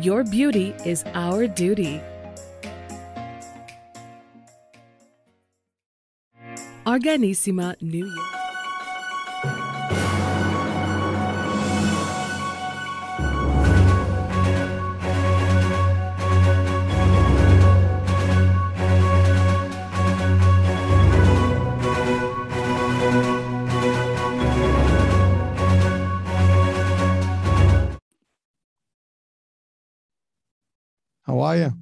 Your beauty is our duty. Arganissima, New York. How are you?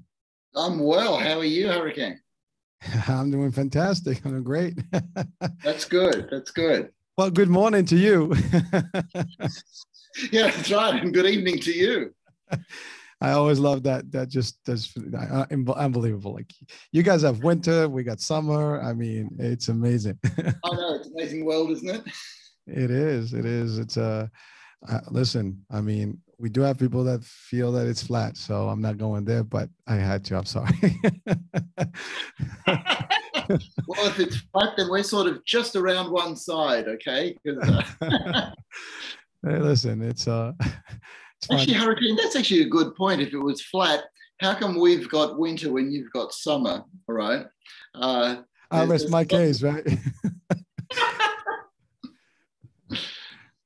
I'm well. How are you, Hurricane? I'm doing fantastic. I'm doing great. That's good. That's good. Well, good morning to you. yeah, that's right. And good evening to you. I always love that. That just that's uh, unbelievable. Like you guys have winter, we got summer. I mean, it's amazing. I know it's amazing world, isn't it? It is. It is. It's a. Uh, uh, listen, I mean, we do have people that feel that it's flat, so I'm not going there, but I had to. I'm sorry. well, if it's flat, then we're sort of just around one side, okay? Uh... hey, listen, it's uh, it's actually fun. hurricane. That's actually a good point. If it was flat, how come we've got winter when you've got summer? All right. Uh, I rest my case, right?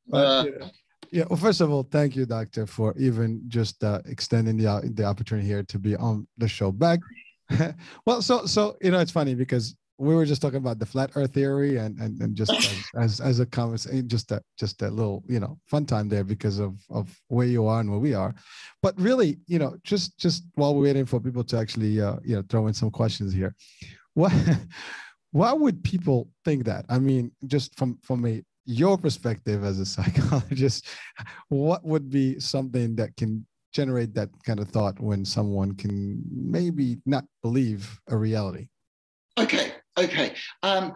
but, uh, yeah. Yeah. Well, first of all, thank you, doctor, for even just uh, extending the uh, the opportunity here to be on the show back. well, so so you know, it's funny because we were just talking about the flat Earth theory and and, and just as, as as a conversation, just a just a little you know fun time there because of of where you are and where we are. But really, you know, just just while we're waiting for people to actually uh, you know throw in some questions here, what. Why would people think that? I mean, just from from a your perspective as a psychologist, what would be something that can generate that kind of thought when someone can maybe not believe a reality? Okay, okay. Um,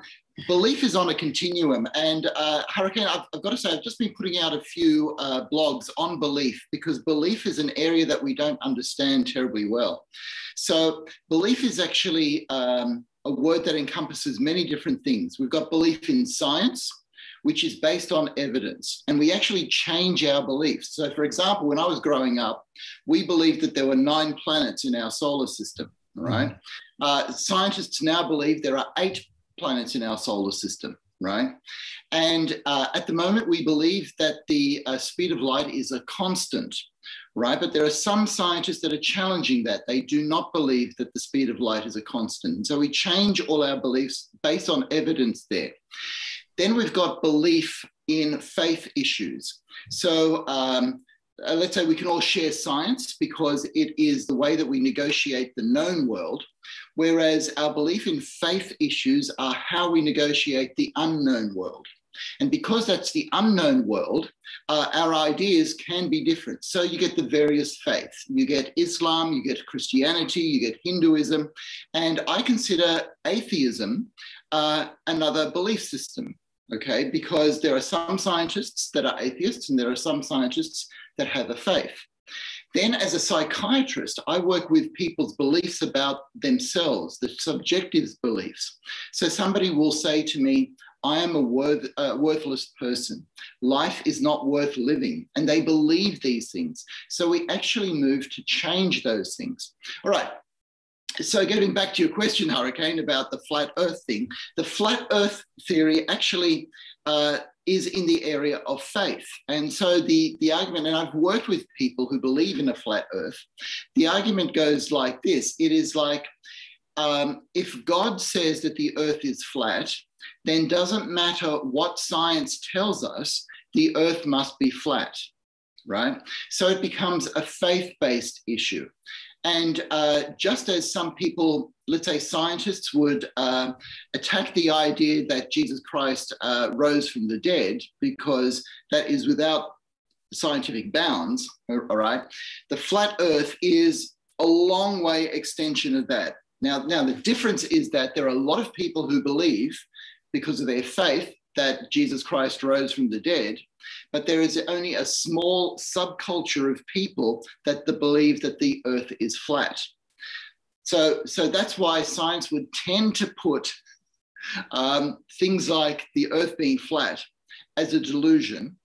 belief is on a continuum, and uh, Hurricane, I've, I've, got to say, I've just been putting out a few uh, blogs on belief because belief is an area that we don't understand terribly well. So, belief is actually um, a word that encompasses many different things. We've got belief in science, which is based on evidence. And we actually change our beliefs. So, for example, when I was growing up, we believed that there were nine planets in our solar system, right? Mm-hmm. Uh, scientists now believe there are eight planets in our solar system, right? And uh, at the moment, we believe that the uh, speed of light is a constant, right? But there are some scientists that are challenging that. They do not believe that the speed of light is a constant. And so we change all our beliefs based on evidence there. Then we've got belief in faith issues. So um, uh, let's say we can all share science because it is the way that we negotiate the known world, whereas our belief in faith issues are how we negotiate the unknown world. And because that's the unknown world, uh, our ideas can be different. So you get the various faiths. You get Islam, you get Christianity, you get Hinduism. And I consider atheism uh, another belief system okay? Because there are some scientists that are atheists and there are some scientists that have a faith. Then, as a psychiatrist, I work with people's beliefs about themselves, the subjective beliefs. So, somebody will say to me, I am a worth, uh, worthless person. Life is not worth living. And they believe these things. So, we actually move to change those things. All right, so getting back to your question, Hurricane, about the flat Earth thing, the flat Earth theory actually uh, is in the area of faith. And so the, the argument, and I've worked with people who believe in a flat Earth, the argument goes like this it is like, um, if God says that the Earth is flat, then doesn't matter what science tells us, the Earth must be flat, right? So it becomes a faith based issue. And uh, just as some people, let's say scientists, would uh, attack the idea that Jesus Christ uh, rose from the dead because that is without scientific bounds, all right, the flat Earth is a long way extension of that. Now, now the difference is that there are a lot of people who believe, because of their faith, that Jesus Christ rose from the dead, but there is only a small subculture of people that believe that the Earth is flat. So, so that's why science would tend to put um, things like the Earth being flat as a delusion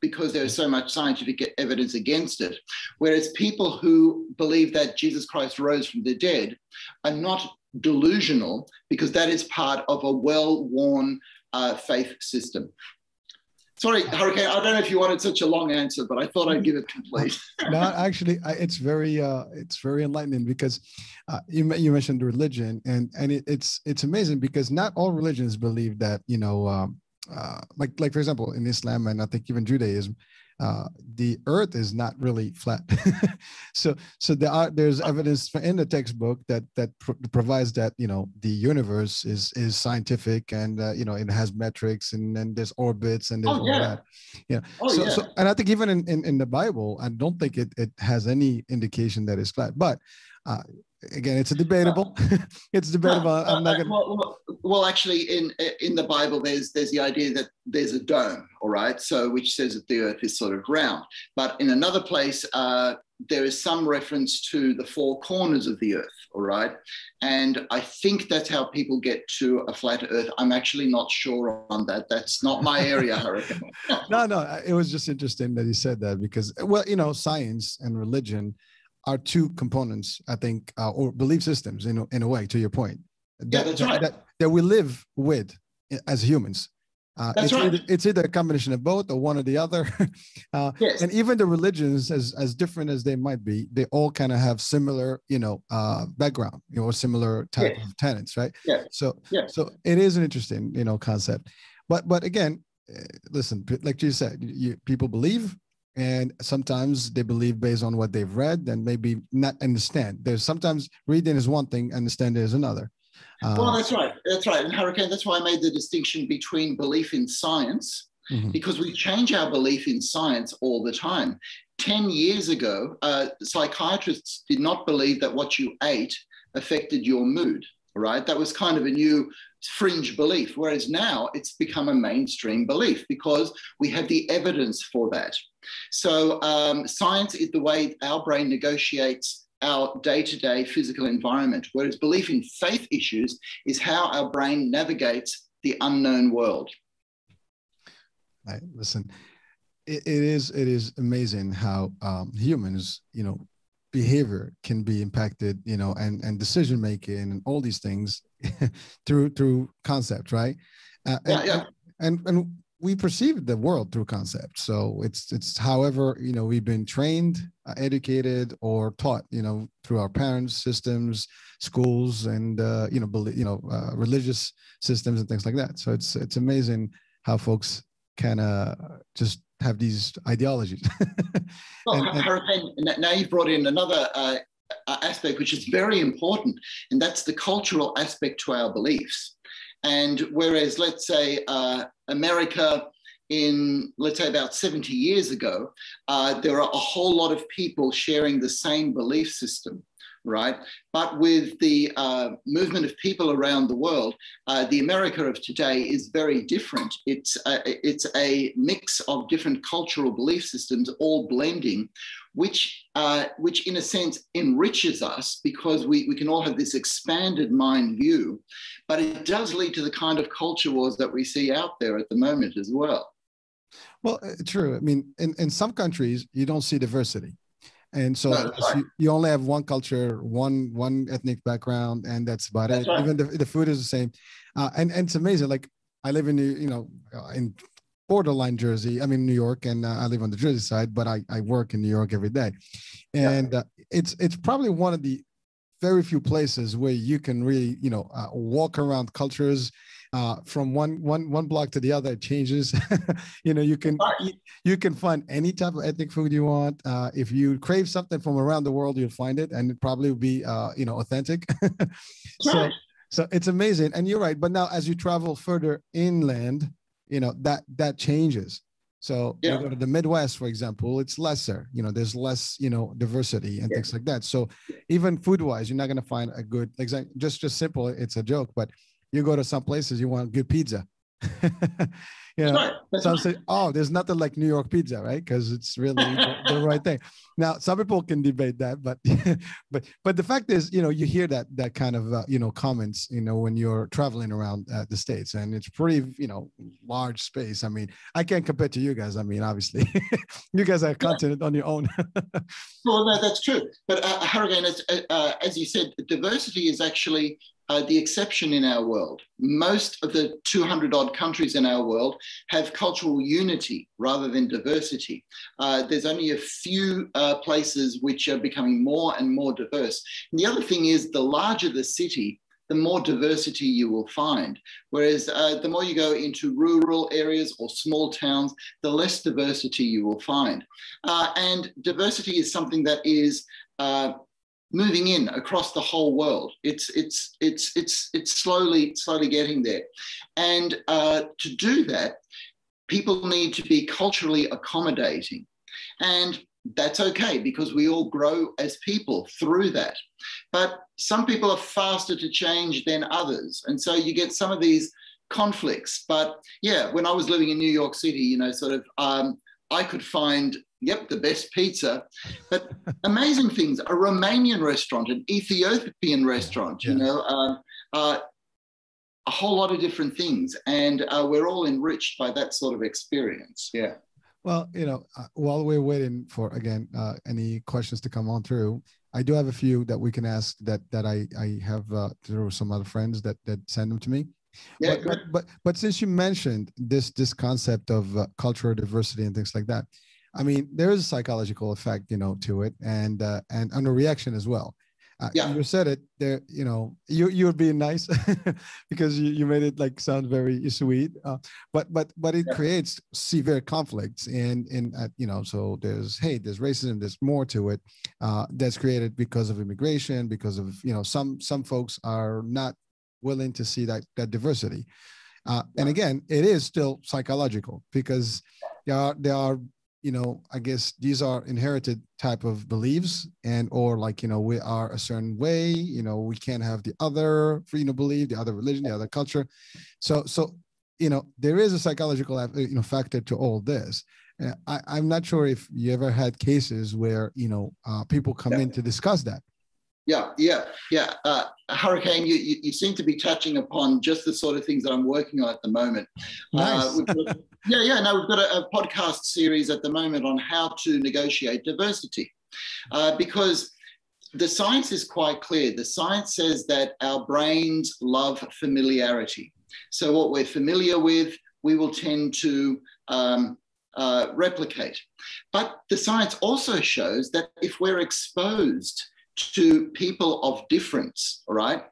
because there's so much scientific evidence against it. Whereas people who believe that Jesus Christ rose from the dead are not delusional because that is part of a well worn uh, faith system. Sorry, Hurricane. I don't know if you wanted such a long answer, but I thought I'd give it complete. no, actually, it's very uh, it's very enlightening because uh, you you mentioned religion, and and it, it's it's amazing because not all religions believe that you know um, uh, like like for example in Islam and I think even Judaism, uh, the earth is not really flat. so so there are there's evidence in the textbook that that provides that you know the universe is is scientific and uh, you know it has metrics and then there's orbits and there's oh, yeah. all that. Yeah. Oh, so, yeah. so and I think even in, in in the Bible, I don't think it it has any indication that it's flat, but. Uh, again, it's a debatable. it's debatable. I'm not gonna. Well, well, well, actually, in in the Bible, there's there's the idea that there's a dome, all right. So which says that the Earth is sort of round. But in another place, uh, there is some reference to the four corners of the Earth, all right. And I think that's how people get to a flat Earth. I'm actually not sure on that. That's not my area, Hurricane. no, no. It was just interesting that he said that because, well, you know, science and religion are two components, I think, uh, or belief systems in, in a way, to your point. That, yeah, that's right. That, that we live with as humans. Uh, That's it's, right. either, it's either a combination of both or one or the other. uh, yes. And even the religions, as, as different as they might be, they all kind of have similar, you know, uh, background, you know, similar type yes. of tenets, right? Yeah. So, yeah. so it is an interesting, you know, concept. But, but again, eh, listen, like you said, you, people believe and sometimes they believe based on what they've read and maybe not understand. There's sometimes reading is one thing understanding is another. Uh, well that's right. That's right. And hurricane that's why i made the distinction between belief in science mm-hmm. because we change our belief in science all the time. 10 years ago uh, psychiatrists did not believe that what you ate affected your mood right? That was kind of a new fringe belief whereas now it's become a mainstream belief because we have the evidence for that so um, science is the way our brain negotiates our day-to-day physical environment, whereas belief in faith issues is how our brain navigates the unknown world. Right. Listen, it, it is it is amazing how um, humans, you know, behavior can be impacted, you know, and and decision making and all these things through through concept, right? Uh, yeah, and, yeah. And, and we perceive the world through concept so it's it's however you know we've been trained uh, educated or taught you know through our parents systems schools and uh, you know believe, you know uh, religious systems and things like that so it's it's amazing how folks can uh just have these ideologies. Well, and, and, now you've brought in another uh, aspect which is very important and that's the cultural aspect to our beliefs. And whereas, let's say, uh, America in, let's say, about 70 years ago, uh, there are a whole lot of people sharing the same belief system right? But with the uh, movement of people around the world, uh, the America of today is very different. It's a, it's a mix of different cultural belief systems all blending, which, uh, which in a sense enriches us because we, we can all have this expanded mind view, but it does lead to the kind of culture wars that we see out there at the moment as well. Well, uh, true. I mean, in, in some countries, you don't see diversity. And so no, you, you, only have one culture, one one ethnic background, and that's about that's it. Right. Even the, the food is the same. Uh, and, and it's amazing. Like I live in, you know, uh, in borderline Jersey. I mean New York, and uh, I live on the Jersey side, but I, I work in New York every day, and yeah. uh, it's it's probably one of the very few places where you can really you know uh, walk around cultures. Uh, from one one one block to the other, it changes. you know, you can eat, you can find any type of ethnic food you want. Uh, if you crave something from around the world, you'll find it, and it probably will be uh, you know authentic. so so it's amazing, and you're right. But now, as you travel further inland, you know that that changes So yeah. you go to the Midwest, for example, it's lesser. You know, there's less, you know, diversity and yeah. things like that. So even food-wise, you're not going to find a good, exact, just just simple. It's a joke, but you go to some places, you want good pizza. you know, some say, oh, there's nothing like New York pizza, right? Because it's really the, the, right thing. Now, some people can debate that, but but but the fact is, you know, you hear that that kind of uh, you know comments, you know, when you're traveling around uh, the states, and it's pretty, you know, large space. I mean, I can't compare to you guys. I mean, obviously, you guys are a continent on your own. well, no, that's true. But uh, Hurricane, as, uh, as you said, diversity is actually uh, the exception in our world. Most of the 200 odd countries in our world have cultural unity rather than diversity. Uh, there's only a few uh, places which are becoming more and more diverse. And the other thing is, the larger the city, the more diversity you will find. Whereas uh, the more you go into rural areas or small towns, the less diversity you will find. Uh, and diversity is something that is uh, moving in across the whole world. It's it's it's it's it's slowly slowly getting there, and uh, to do that, people need to be culturally accommodating, and that's okay because we all grow as people through that. But some people are faster to change than others, and so you get some of these conflicts. But yeah, when I was living in New York City, you know, sort of. Um, I could find yep, the best pizza. But amazing things, a Romanian restaurant, an Ethiopian restaurant, you know, uh, uh, a whole lot of different things. And uh, we're all enriched by that sort of experience. Yeah. Well, you know, uh, while we're waiting for, again, uh, any questions to come on through, I do have a few that we can ask that that I, I have uh, through some other friends that, that send them to me. Yeah, but, but, but, but since you mentioned this this concept of uh, cultural diversity and things like that, I mean, there is a psychological effect, you know, to it, and uh, and under reaction as well. Uh, yeah. You said it there. You know, you you were being nice because you, you made it like sound very sweet. Uh, but but but it yeah. creates severe conflicts, and and uh, you know, so there's hey, there's racism. There's more to it uh, that's created because of immigration, because of you know, some some folks are not willing to see that that diversity. Uh, and again, it is still psychological because there are there are you know i guess these are inherited type of beliefs and or like you know we are a certain way you know we can't have the other you know belief the other religion the other culture. So so you know there is a psychological uh, you know factor to all this. I, i'm not sure if you ever had cases where you know uh, people come yeah. in to discuss that yeah, yeah, yeah. Uh, Hurricane, you, you, you, seem to be touching upon just the sort of things that I'm working on at the moment. Uh, nice. Uh, got, yeah, yeah. No, we've got a, a, podcast series at the moment on how to negotiate diversity, uh, because the science is quite clear. The science says that our brains love familiarity. So what we're familiar with, we will tend to um, uh, replicate. But the science also shows that if we're exposed to people of difference, all right?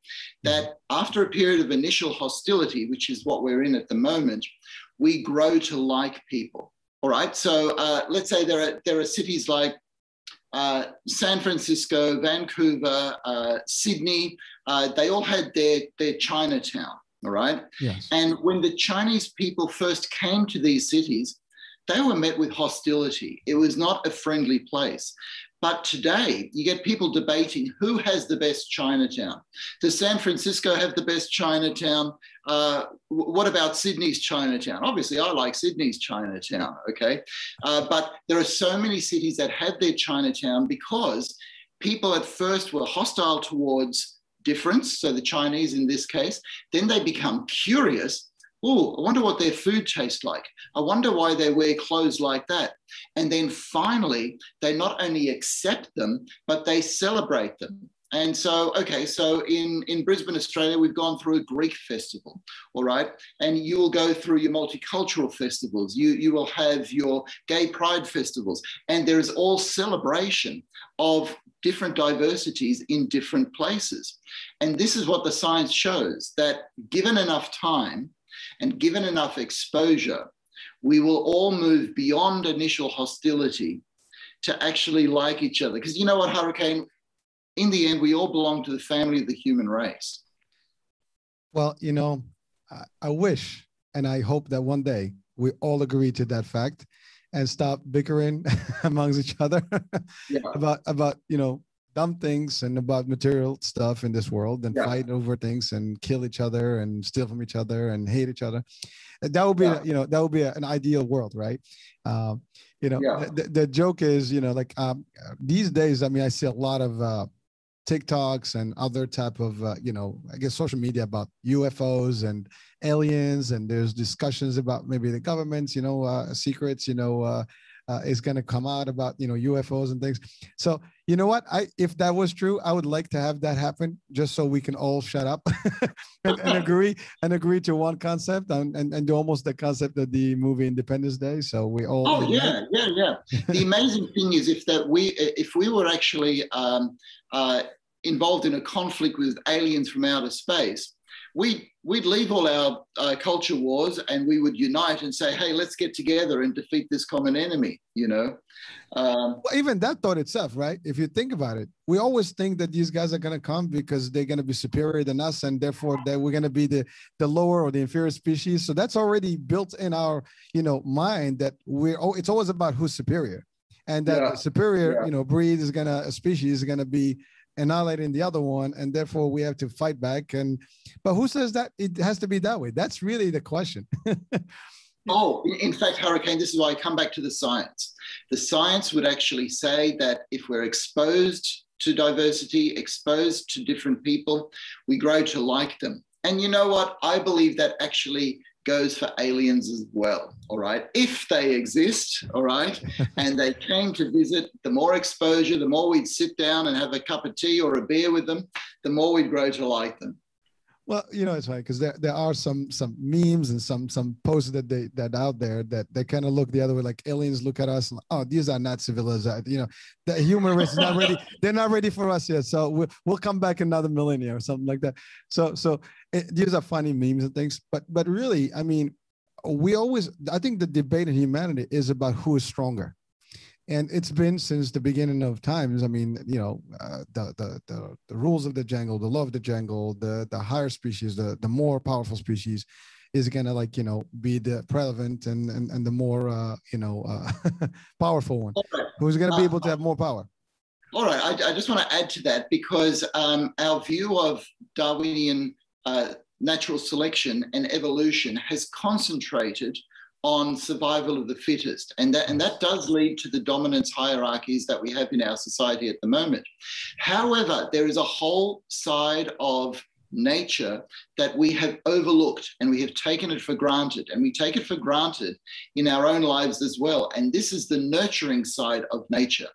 That after a period of initial hostility, which is what we're in at the moment, we grow to like people, all right? So uh, let's say there are, there are cities like uh, San Francisco, Vancouver, uh, Sydney, uh, they all had their, their Chinatown, all right? Yes. And when the Chinese people first came to these cities, they were met with hostility. It was not a friendly place. But today, you get people debating who has the best Chinatown. Does San Francisco have the best Chinatown? Uh, what about Sydney's Chinatown? Obviously, I like Sydney's Chinatown, okay? Uh, but there are so many cities that have their Chinatown because people at first were hostile towards difference, so the Chinese in this case, then they become curious oh, I wonder what their food tastes like. I wonder why they wear clothes like that. And then finally, they not only accept them, but they celebrate them. And so, okay, so in, in Brisbane, Australia, we've gone through a Greek festival, all right? And you will go through your multicultural festivals. You, you will have your gay pride festivals. And there is all celebration of different diversities in different places. And this is what the science shows that given enough time, and given enough exposure, we will all move beyond initial hostility to actually like each other. Because you know what, Hurricane? In the end, we all belong to the family of the human race. Well, you know, I, I wish and I hope that one day we all agree to that fact and stop bickering amongst each other yeah. about about you know dumb things and about material stuff in this world and yeah. fight over things and kill each other and steal from each other and hate each other that would be yeah. you know that would be an ideal world right um, you know yeah. the, the, joke is you know like um, these days i mean i see a lot of uh, tiktoks and other type of uh, you know i guess social media about ufos and aliens and there's discussions about maybe the government's you know uh, secrets you know uh, is going to come out about you know UFOs and things. So you know what? I if that was true, I would like to have that happen just so we can all shut up and, and, agree and agree to one concept and, and and almost the concept of the movie Independence Day. So we all. Oh yeah, yeah, yeah. the amazing thing is if that we if we were actually um, uh, involved in a conflict with aliens from outer space we'd, we'd leave all our uh, culture wars and we would unite and say, hey, let's get together and defeat this common enemy, you know? Um, well, even that thought itself, right? If you think about it, we always think that these guys are going to come because they're going to be superior than us and therefore that we're going to be the, the lower or the inferior species. So that's already built in our, you know, mind that we're, oh, it's always about who's superior and that yeah. superior, yeah. you know, breed is going to, a species is going to be annihilating the other one and therefore we have to fight back. And but who says that it has to be that way? That's really the question. Oh in fact hurricane this is why i come back to the science. The science would actually say that if we're exposed to diversity exposed to different people we grow to like them. And you know what? I believe that actually goes for aliens as well, all right? If they exist, all right, and they came to visit, the more exposure, the more we'd sit down and have a cup of tea or a beer with them, the more we'd grow to like them. Well, you know, it's funny because there, there are some some memes and some some posts that they that out there that they kind of look the other way, like aliens look at us and oh, these are not civilized. You know, the human race is not ready. They're not ready for us yet. So we'll, we'll come back another millennia or something like that. So so it, these are funny memes and things, but but really, I mean, we always I think the debate in humanity is about who is stronger and it's been since the beginning of times. I mean, you know, uh, the, the, the the rules of the jungle, the law of the jungle, the the higher species, the the more powerful species, is gonna like you know be the prevalent and and, and the more uh, you know uh, powerful one, right. who's gonna be able to have more power. All right, I, I just want to add to that because um, our view of Darwinian uh, natural selection and evolution has concentrated on survival of the fittest. And that, and that does lead to the dominance hierarchies that we have in our society at the moment. However, there is a whole side of nature that we have overlooked and we have taken it for granted. And we take it for granted in our own lives as well. And this is the nurturing side of nature.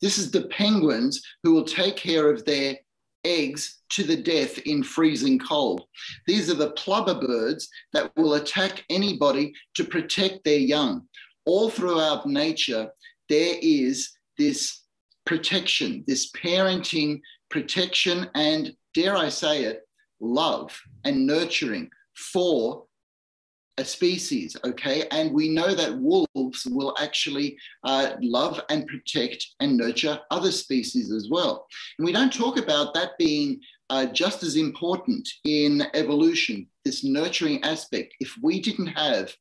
This is the penguins who will take care of their eggs to the death in freezing cold. These are the plover birds that will attack anybody to protect their young. All throughout nature, there is this protection, this parenting protection, and dare I say it, love and nurturing for a species, okay? And we know that wolves will actually uh, love and protect and nurture other species as well. And we don't talk about that being uh, just as important in evolution, this nurturing aspect. If we didn't have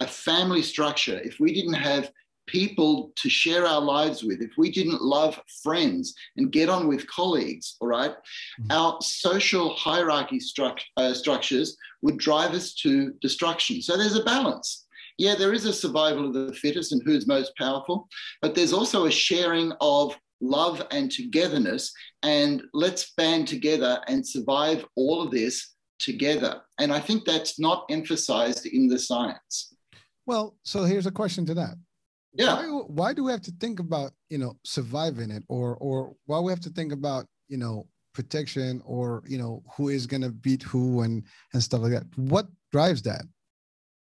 a family structure, if we didn't have people to share our lives with, if we didn't love friends and get on with colleagues, all right, mm-hmm. our social hierarchy uh, structures would drive us to destruction. So there's a balance. Yeah, there is a survival of the fittest and who's most powerful, but there's also a sharing of love and togetherness. And let's band together and survive all of this together. And I think that's not emphasized in the science. Well, so here's a question to that yeah. Why, why do we have to think about you know surviving it or or why we have to think about you know protection or you know who is going to beat who and and stuff like that? What drives that?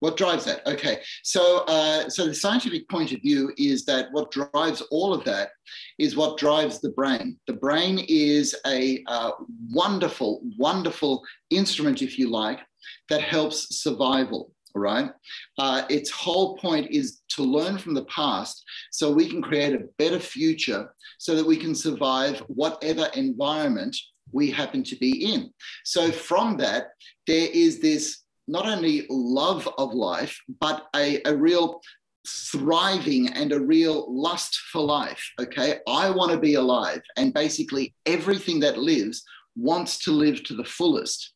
What drives that? Okay. So uh, so the scientific point of view is that what drives all of that is what drives the brain. The brain is a uh, wonderful wonderful instrument if you like that helps survival right? Uh, its whole point is to learn from the past so we can create a better future so that we can survive whatever environment we happen to be in. So from that, there is this not only love of life, but a, a real thriving and a real lust for life. Okay. I want to be alive. And basically, everything that lives wants to live to the fullest.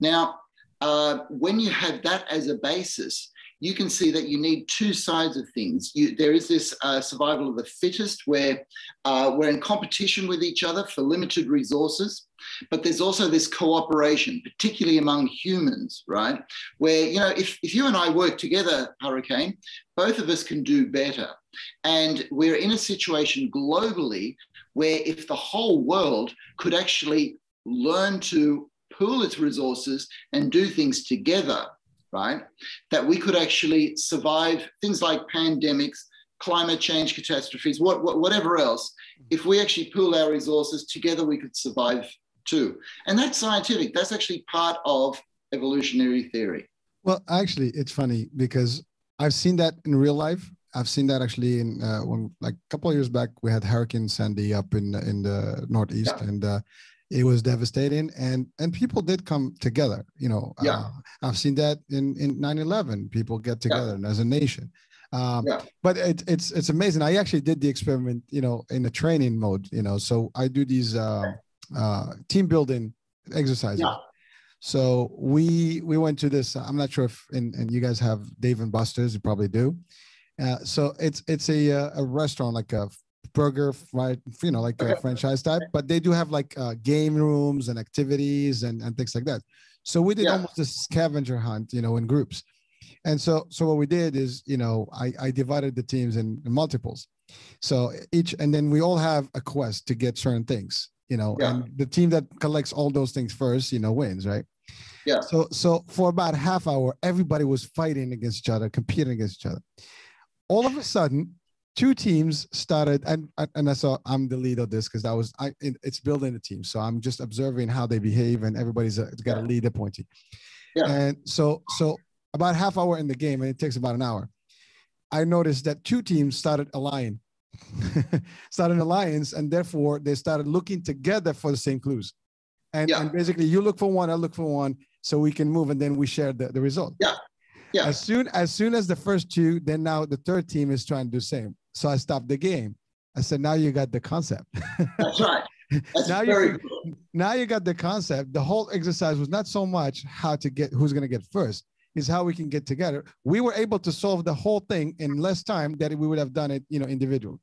Now, uh, when you have that as a basis, you can see that you need two sides of things. You, there is this uh, survival of the fittest where uh, we're in competition with each other for limited resources, but there's also this cooperation, particularly among humans, right? Where, you know, if, if you and I work together, Hurricane, both of us can do better. And we're in a situation globally where if the whole world could actually learn to pool its resources and do things together, right? That we could actually survive things like pandemics, climate change catastrophes, what, what, whatever else. If we actually pool our resources together, we could survive too. And that's scientific. That's actually part of evolutionary theory. Well, actually, it's funny because I've seen that in real life. I've seen that actually in uh, when like a couple of years back we had Hurricane Sandy up in in the northeast, yeah. and uh, it was devastating and and people did come together you know yeah. Uh, i've seen that in in 9-11 people get together yeah. as a nation um, yeah. but it, it's it's amazing i actually did the experiment you know in a training mode you know so i do these uh, uh, team building exercises yeah. so we we went to this i'm not sure if and, and you guys have dave and buster's you probably do uh, so it's it's a uh, a restaurant like a burger, right? You know, like a franchise type, but they do have like uh, game rooms and activities and, and things like that. So we did yeah. almost a scavenger hunt, you know, in groups. And so, so what we did is, you know, I, I divided the teams in, in multiples. So each, and then we all have a quest to get certain things, you know, yeah. and the team that collects all those things first, you know, wins, right? Yeah. So, so for about half hour, everybody was fighting against each other, competing against each other. All of a sudden, two teams started and and I saw I'm the lead of this because that was I it's building a team so I'm just observing how they behave and everybody's uh, got a lead appointee yeah. and so so about half hour in the game and it takes about an hour I noticed that two teams started aligning started an alliance and therefore they started looking together for the same clues and, yeah. and basically you look for one I look for one so we can move and then we share the, the result yeah yeah. As soon as soon as the first two, then now the third team is trying to do the same. So I stopped the game. I said, now you got the concept. That's right. That's now you cool. now you got the concept. The whole exercise was not so much how to get who's going to get first, is how we can get together. We were able to solve the whole thing in less time than we would have done it, you know, individually.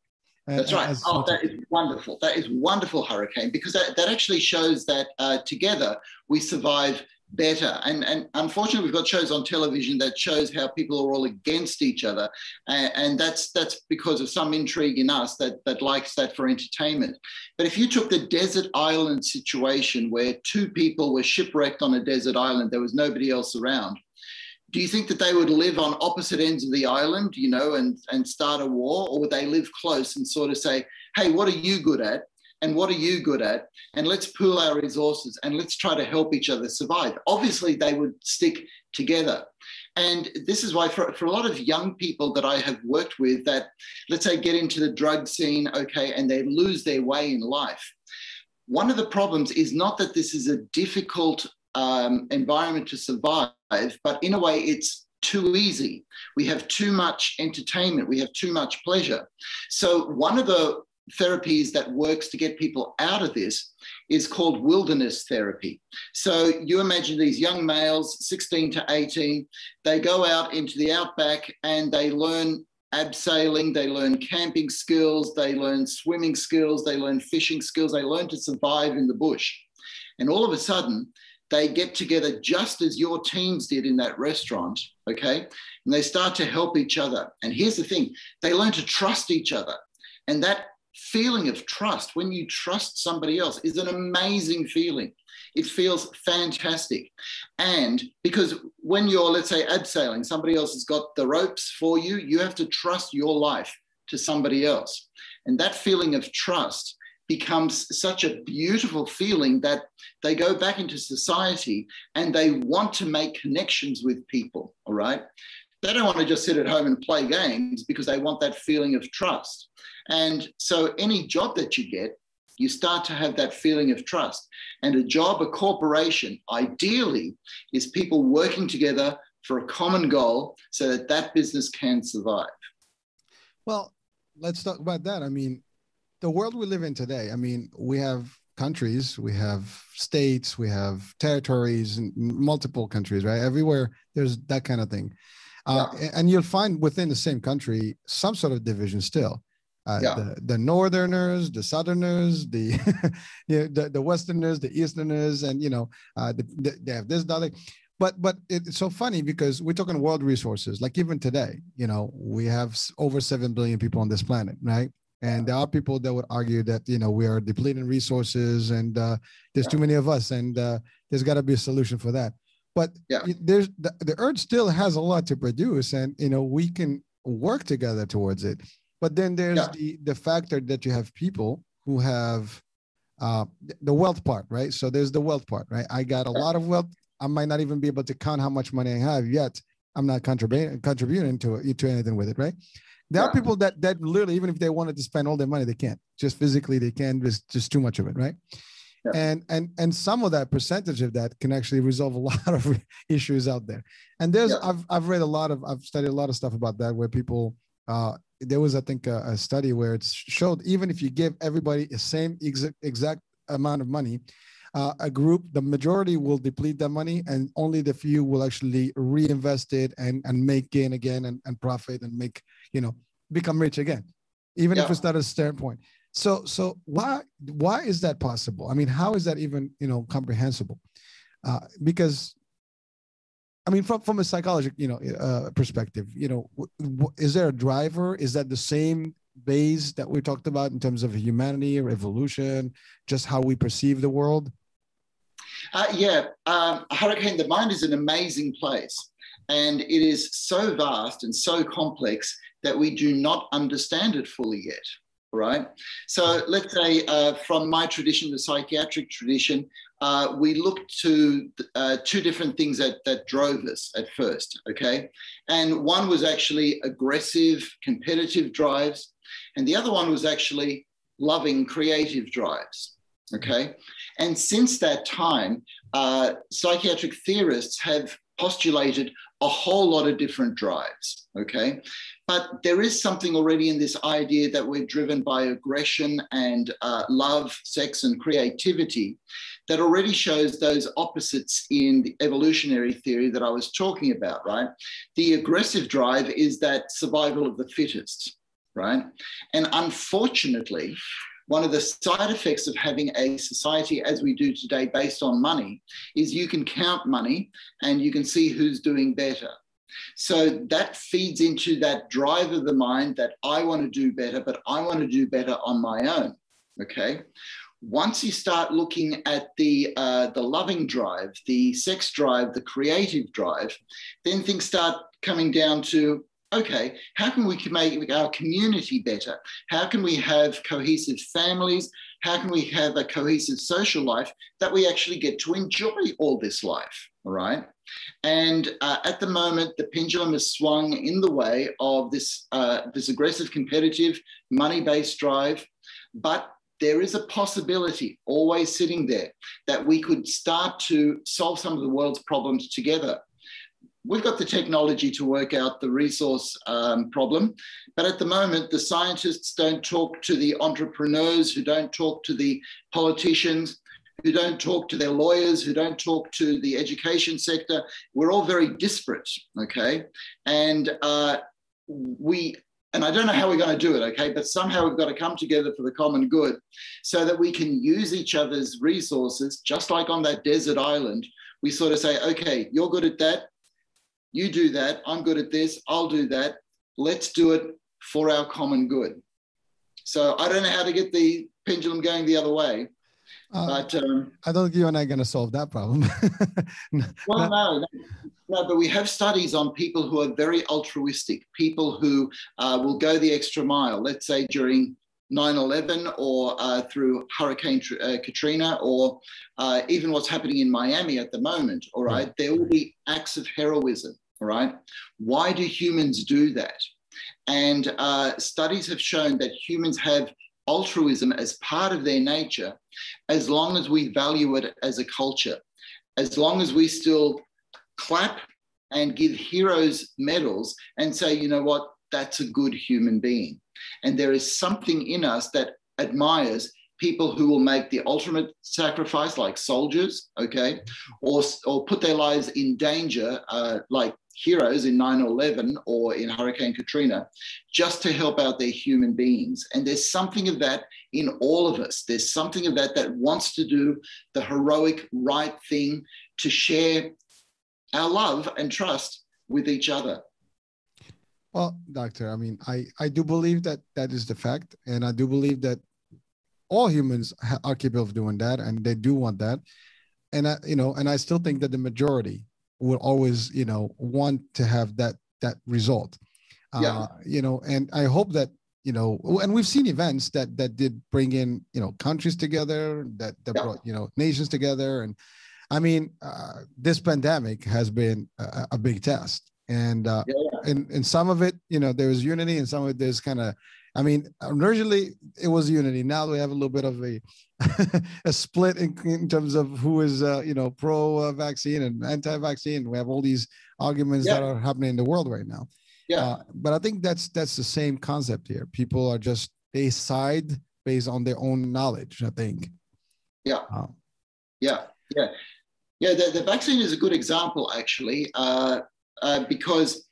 That's right. Oh, that is wonderful. That is wonderful, Hurricane, because that, that actually shows that uh, together we survive better. And, and unfortunately, we've got shows on television that shows how people are all against each other. And, and, that's, that's because of some intrigue in us that, that likes that for entertainment. But if you took the desert island situation where two people were shipwrecked on a desert island, there was nobody else around. Do you think that they would live on opposite ends of the island, you know, and, and start a war? Or would they live close and sort of say, hey, what are you good at? And what are you good at and let's pool our resources and let's try to help each other survive obviously they would stick together and this is why for, for a lot of young people that i have worked with that let's say get into the drug scene okay and they lose their way in life one of the problems is not that this is a difficult um, environment to survive but in a way it's too easy. We have too much entertainment. We have too much pleasure. So, one of the therapies that works to get people out of this is called wilderness therapy. So you imagine these young males, 16 to 18, they go out into the outback and they learn abseiling, they learn camping skills, they learn swimming skills, they learn fishing skills, they learn to survive in the bush. And all of a sudden, they get together just as your teams did in that restaurant, okay? And they start to help each other. And here's the thing they learn to trust each other. And that feeling of trust when you trust somebody else is an amazing feeling. It feels fantastic. And because when you're, let's say, abseiling, somebody else has got the ropes for you, you have to trust your life to somebody else. And that feeling of trust becomes such a beautiful feeling that they go back into society and they want to make connections with people. All right. They don't want to just sit at home and play games because they want that feeling of trust. And so any job that you get, you start to have that feeling of trust. And a job, a corporation, ideally, is people working together for a common goal so that that business can survive. Well, let's talk about that. I mean, the world we live in today, I mean, we have countries, we have states, we have territories, and multiple countries, right? Everywhere there's that kind of thing. Uh, yeah. And you'll find within the same country some sort of division still. Uh, yeah. the, the northerners, the southerners, the, you know, the the westerners, the easterners, and you know, uh, the, the, they have this, that, but but it's so funny because we're talking world resources. Like even today, you know, we have over seven billion people on this planet, right? And there are people that would argue that you know we are depleting resources and uh, there's too many of us, and uh, there's got to be a solution for that. But yeah. there's the, the Earth still has a lot to produce, and you know we can work together towards it. But then there's yeah. the the factor that you have people who have uh, the wealth part, right? So there's the wealth part, right? I got a lot of wealth. I might not even be able to count how much money I have yet. I'm not contributing contributing to to anything with it, right? There yeah. are people that that literally, even if they wanted to spend all their money, they can't. Just physically, they can't. There's just too much of it, right? Yeah. And and and some of that percentage of that can actually resolve a lot of issues out there. And there's yeah. I've I've read a lot of I've studied a lot of stuff about that where people uh there was, I think, a, a study where it showed even if you give everybody the same exact, exact amount of money, uh, a group, the majority will deplete that money, and only the few will actually reinvest it and and make gain again and, and profit and make you know become rich again, even yeah. if it's not a standpoint. So so why why is that possible? I mean, how is that even you know comprehensible? Uh, because I mean, from from a psychological you know, uh, perspective, you know, is there a driver? Is that the same base that we talked about in terms of humanity or evolution, just how we perceive the world? Uh, yeah, um, Hurricane. The mind is an amazing place, and it is so vast and so complex that we do not understand it fully yet right? So let's say uh, from my tradition, the psychiatric tradition, uh, we looked to uh, two different things that, that drove us at first, okay? And one was actually aggressive, competitive drives, and the other one was actually loving, creative drives, okay? And since that time, uh, psychiatric theorists have postulated a whole lot of different drives, okay? But there is something already in this idea that we're driven by aggression and uh, love, sex, and creativity that already shows those opposites in the evolutionary theory that I was talking about, right? The aggressive drive is that survival of the fittest, right? And unfortunately, one of the side effects of having a society as we do today based on money is you can count money and you can see who's doing better. So that feeds into that drive of the mind that I want to do better, but I want to do better on my own. Okay. Once you start looking at the uh, the loving drive, the sex drive, the creative drive, then things start coming down to okay, how can we make our community better? How can we have cohesive families? How can we have a cohesive social life that we actually get to enjoy all this life? All right. And uh, at the moment, the pendulum has swung in the way of this, uh, this aggressive, competitive, money based drive. But there is a possibility always sitting there that we could start to solve some of the world's problems together we've got the technology to work out the resource um, problem. But at the moment, the scientists don't talk to the entrepreneurs, who don't talk to the politicians, who don't talk to their lawyers, who don't talk to the education sector. We're all very disparate, okay? And uh, we, and I don't know how we're going to do it, okay? But somehow we've got to come together for the common good so that we can use each other's resources, just like on that desert island. We sort of say, okay, you're good at that you do that. I'm good at this. I'll do that. Let's do it for our common good. So I don't know how to get the pendulum going the other way. Uh, but um, I don't think you and I are going to solve that problem. well, no, no, but we have studies on people who are very altruistic, people who uh, will go the extra mile, let's say during 9 11 or uh, through Hurricane uh, Katrina or uh, even what's happening in Miami at the moment, all right, there will be acts of heroism all right? Why do humans do that? And uh, studies have shown that humans have altruism as part of their nature as long as we value it as a culture, as long as we still clap and give heroes medals and say, you know what, that's a good human being. And there is something in us that admires people who will make the ultimate sacrifice, like soldiers, okay, or, or put their lives in danger, uh, like heroes in 9 11 or in Hurricane Katrina, just to help out their human beings. And there's something of that in all of us. There's something of that that wants to do the heroic, right thing to share our love and trust with each other. Well, doctor, I mean, I, I do believe that that is the fact. And I do believe that all humans are capable of doing that and they do want that. And I, you know, and I still think that the majority will always, you know, want to have that, that result. Yeah. Uh, you know, and I hope that, you know, and we've seen events that, that did bring in, you know, countries together that, that yeah. brought, you know, nations together. And I mean, uh, this pandemic has been a, a big test and uh, yeah, yeah. and and some of it, you know, there's unity, and some of it there's kind of, I mean, originally it was unity. Now we have a little bit of a a split in, in terms of who is, uh, you know, pro-vaccine and anti-vaccine. We have all these arguments yeah. that are happening in the world right now. Yeah, uh, but I think that's that's the same concept here. People are just they side based on their own knowledge. I think. Yeah. Uh, yeah. Yeah. Yeah, the, the vaccine is a good example, actually. Uh, uh, because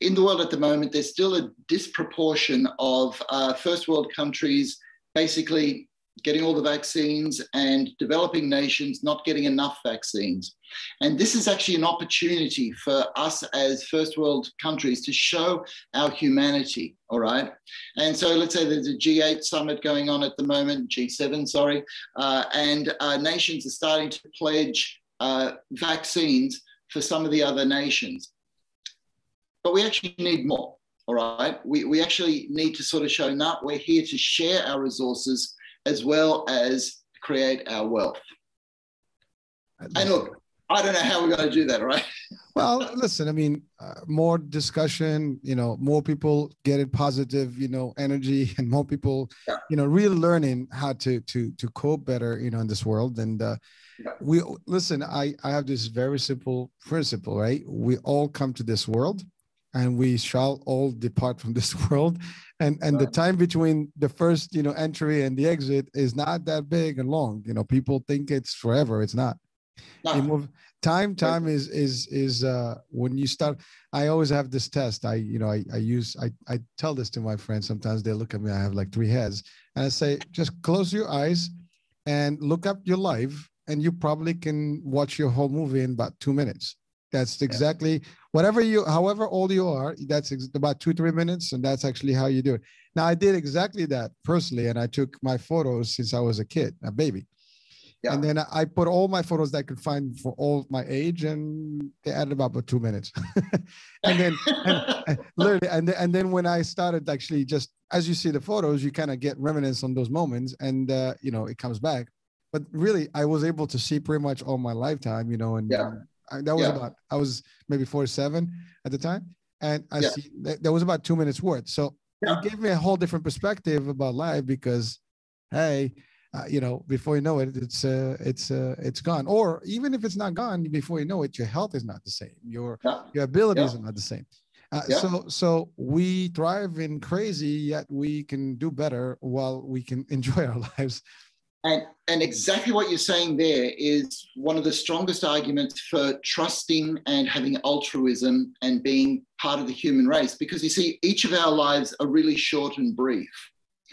in the world at the moment, there's still a disproportion of uh, first world countries basically getting all the vaccines and developing nations not getting enough vaccines. And this is actually an opportunity for us as first world countries to show our humanity, all right? And so let's say there's a G8 summit going on at the moment, G7, sorry, uh, and uh, nations are starting to pledge uh, vaccines for some of the other nations. But we actually need more, all right? We, we actually need to sort of show, that we're here to share our resources as well as create our wealth. And look, I don't know how we're going to do that, right? well, listen, I mean, uh, more discussion, you know, more people getting positive, you know, energy, and more people, yeah. you know, really learning how to to to cope better, you know, in this world. And uh, we listen i i have this very simple principle right we all come to this world and we shall all depart from this world. And and the time between the first you know entry and the exit is not that big and long. You know people think it's forever. It's not. No. time time is is is uh when you start. I always have this test. I you know i, I use I, I tell this to my friends. Sometimes they look at me. I have like three heads. And i say just close your eyes and look up your life and you probably can watch your whole movie in about two minutes. That's exactly yeah. whatever you, however old you are, that's ex- about two, three minutes. And that's actually how you do it. Now, I did exactly that personally, and I took my photos since I was a kid, a baby. Yeah. And then I put all my photos that I could find for all my age, and they added about two minutes. and then, and, and literally, and, and then when I started actually just as you see the photos, you kind of get remnants on those moments, and uh, you know it comes back but really I was able to see pretty much all my lifetime, you know, and yeah. I, that was yeah. about I was maybe four seven at the time, and I yeah. see that, that was about two minutes worth. So it gave me a whole different perspective about life because, hey, uh, you know, before you know it, it's uh, it's uh, it's gone. Or even if it's not gone, before you know it, your health is not the same. Your your abilities are not the same. Uh, yeah. So so we thrive in crazy, yet we can do better while we can enjoy our lives and, and exactly what you're saying there is one of the strongest arguments for trusting and having altruism and being part of the human race. Because you see, each of our lives are really short and brief.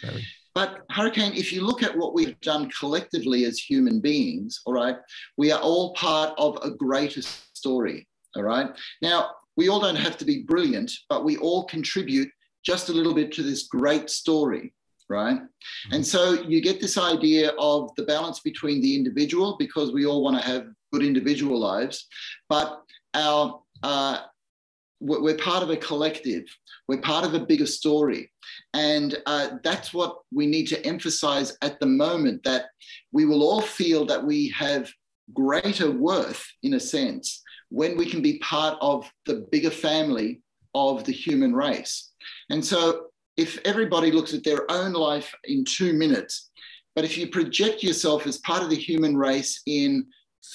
Very. But Hurricane, if you look at what we've done collectively as human beings, all right, we are all part of a greater story. All right. Now, we all don't have to be brilliant, but we all contribute just a little bit to this great story right? Mm-hmm. And so you get this idea of the balance between the individual, because we all want to have good individual lives, but our uh, we're part of a collective. We're part of a bigger story. And uh, that's what we need to emphasize at the moment that we will all feel that we have greater worth, in a sense, when we can be part of the bigger family of the human race. And so if everybody looks at their own life in two minutes, but if you project yourself as part of the human race in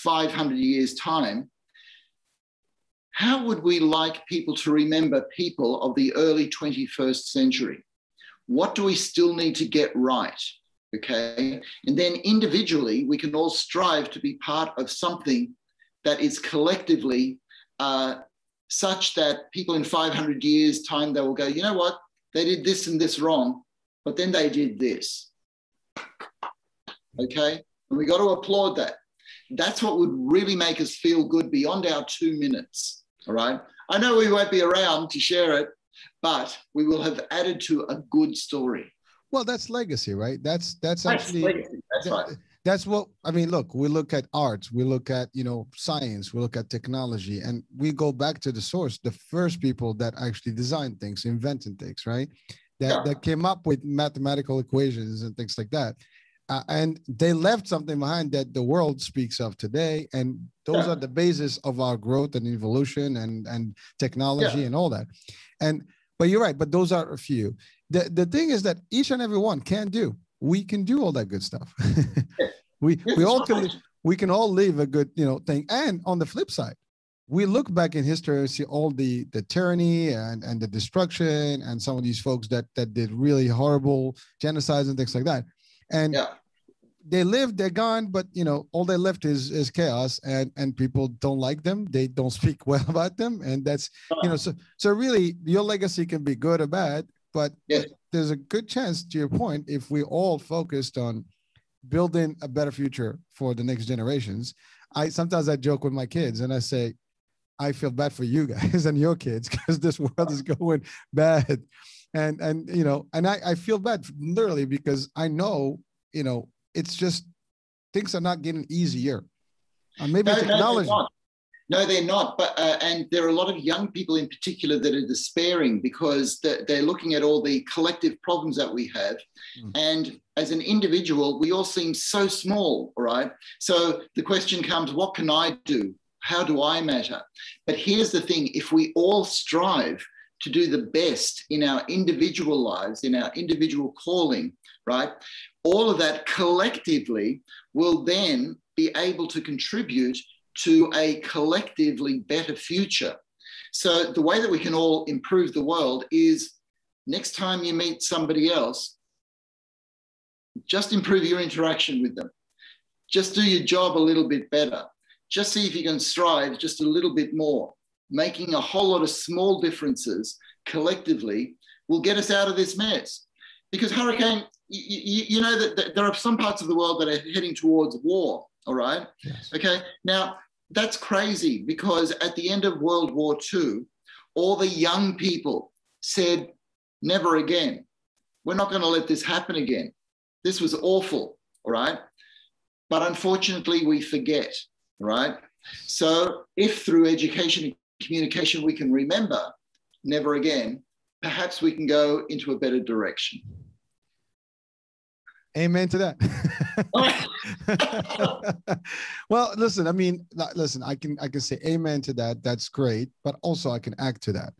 500 years' time, how would we like people to remember people of the early 21st century? What do we still need to get right? Okay. And then individually, we can all strive to be part of something that is collectively uh, such that people in 500 years' time, they will go, you know what? They did this and this wrong, but then they did this. Okay. And we got to applaud that. That's what would really make us feel good beyond our two minutes. All right. I know we won't be around to share it, but we will have added to a good story. Well, that's legacy, right? That's that's, that's actually legacy. That's that, right. That's what I mean. Look, we look at arts, we look at you know science, we look at technology, and we go back to the source. The first people that actually designed things, invented things, right? That yeah. that came up with mathematical equations and things like that. Uh, and they left something behind that the world speaks of today and those yeah. are the basis of our growth and evolution and and technology yeah. and all that and but you're right but those are a few the, the thing is that each and every one can do we can do all that good stuff. We we all can we can all live a good you know thing. And on the flip side we look back in history and see all the the tyranny and and the destruction and some of these folks that that did really horrible genocides and things like that. And yeah. they live they're gone but you know all they left is is chaos and and people don't like them. They don't speak well about them. And that's you uh-huh. know so so really your legacy can be good or bad but yeah. There's a good chance to your point if we all focused on building a better future for the next generations i sometimes i joke with my kids and i say i feel bad for you guys and your kids because this world is going bad. And and you know and i i feel bad literally because i know you know it's just things are not getting easier. Uh, maybe no, technology no, they're not. But uh, and there are a lot of young people in particular that are despairing because they're looking at all the collective problems that we have, mm. and as an individual, we all seem so small. Right. So the question comes: What can I do? How do I matter? But here's the thing: if we all strive to do the best in our individual lives, in our individual calling, right? All of that collectively will then be able to contribute to a collectively better future. So, the way that we can all improve the world is next time you meet somebody else, just improve your interaction with them. Just do your job a little bit better. Just see if you can strive just a little bit more making a whole lot of small differences collectively will get us out of this mess. Because hurricane, you, you know that, there are some parts of the world that are heading towards war. All right. Yes. Okay. Now that's crazy because at the end of World War II, all the young people said, "Never again. We're not going to let this happen again. This was awful." All right. But unfortunately, we forget. Right. So, if through education and communication we can remember, never again, perhaps we can go into a better direction. Amen to that. well, listen, I mean, listen, I can I can say amen to that. That's great, but also I can act to that.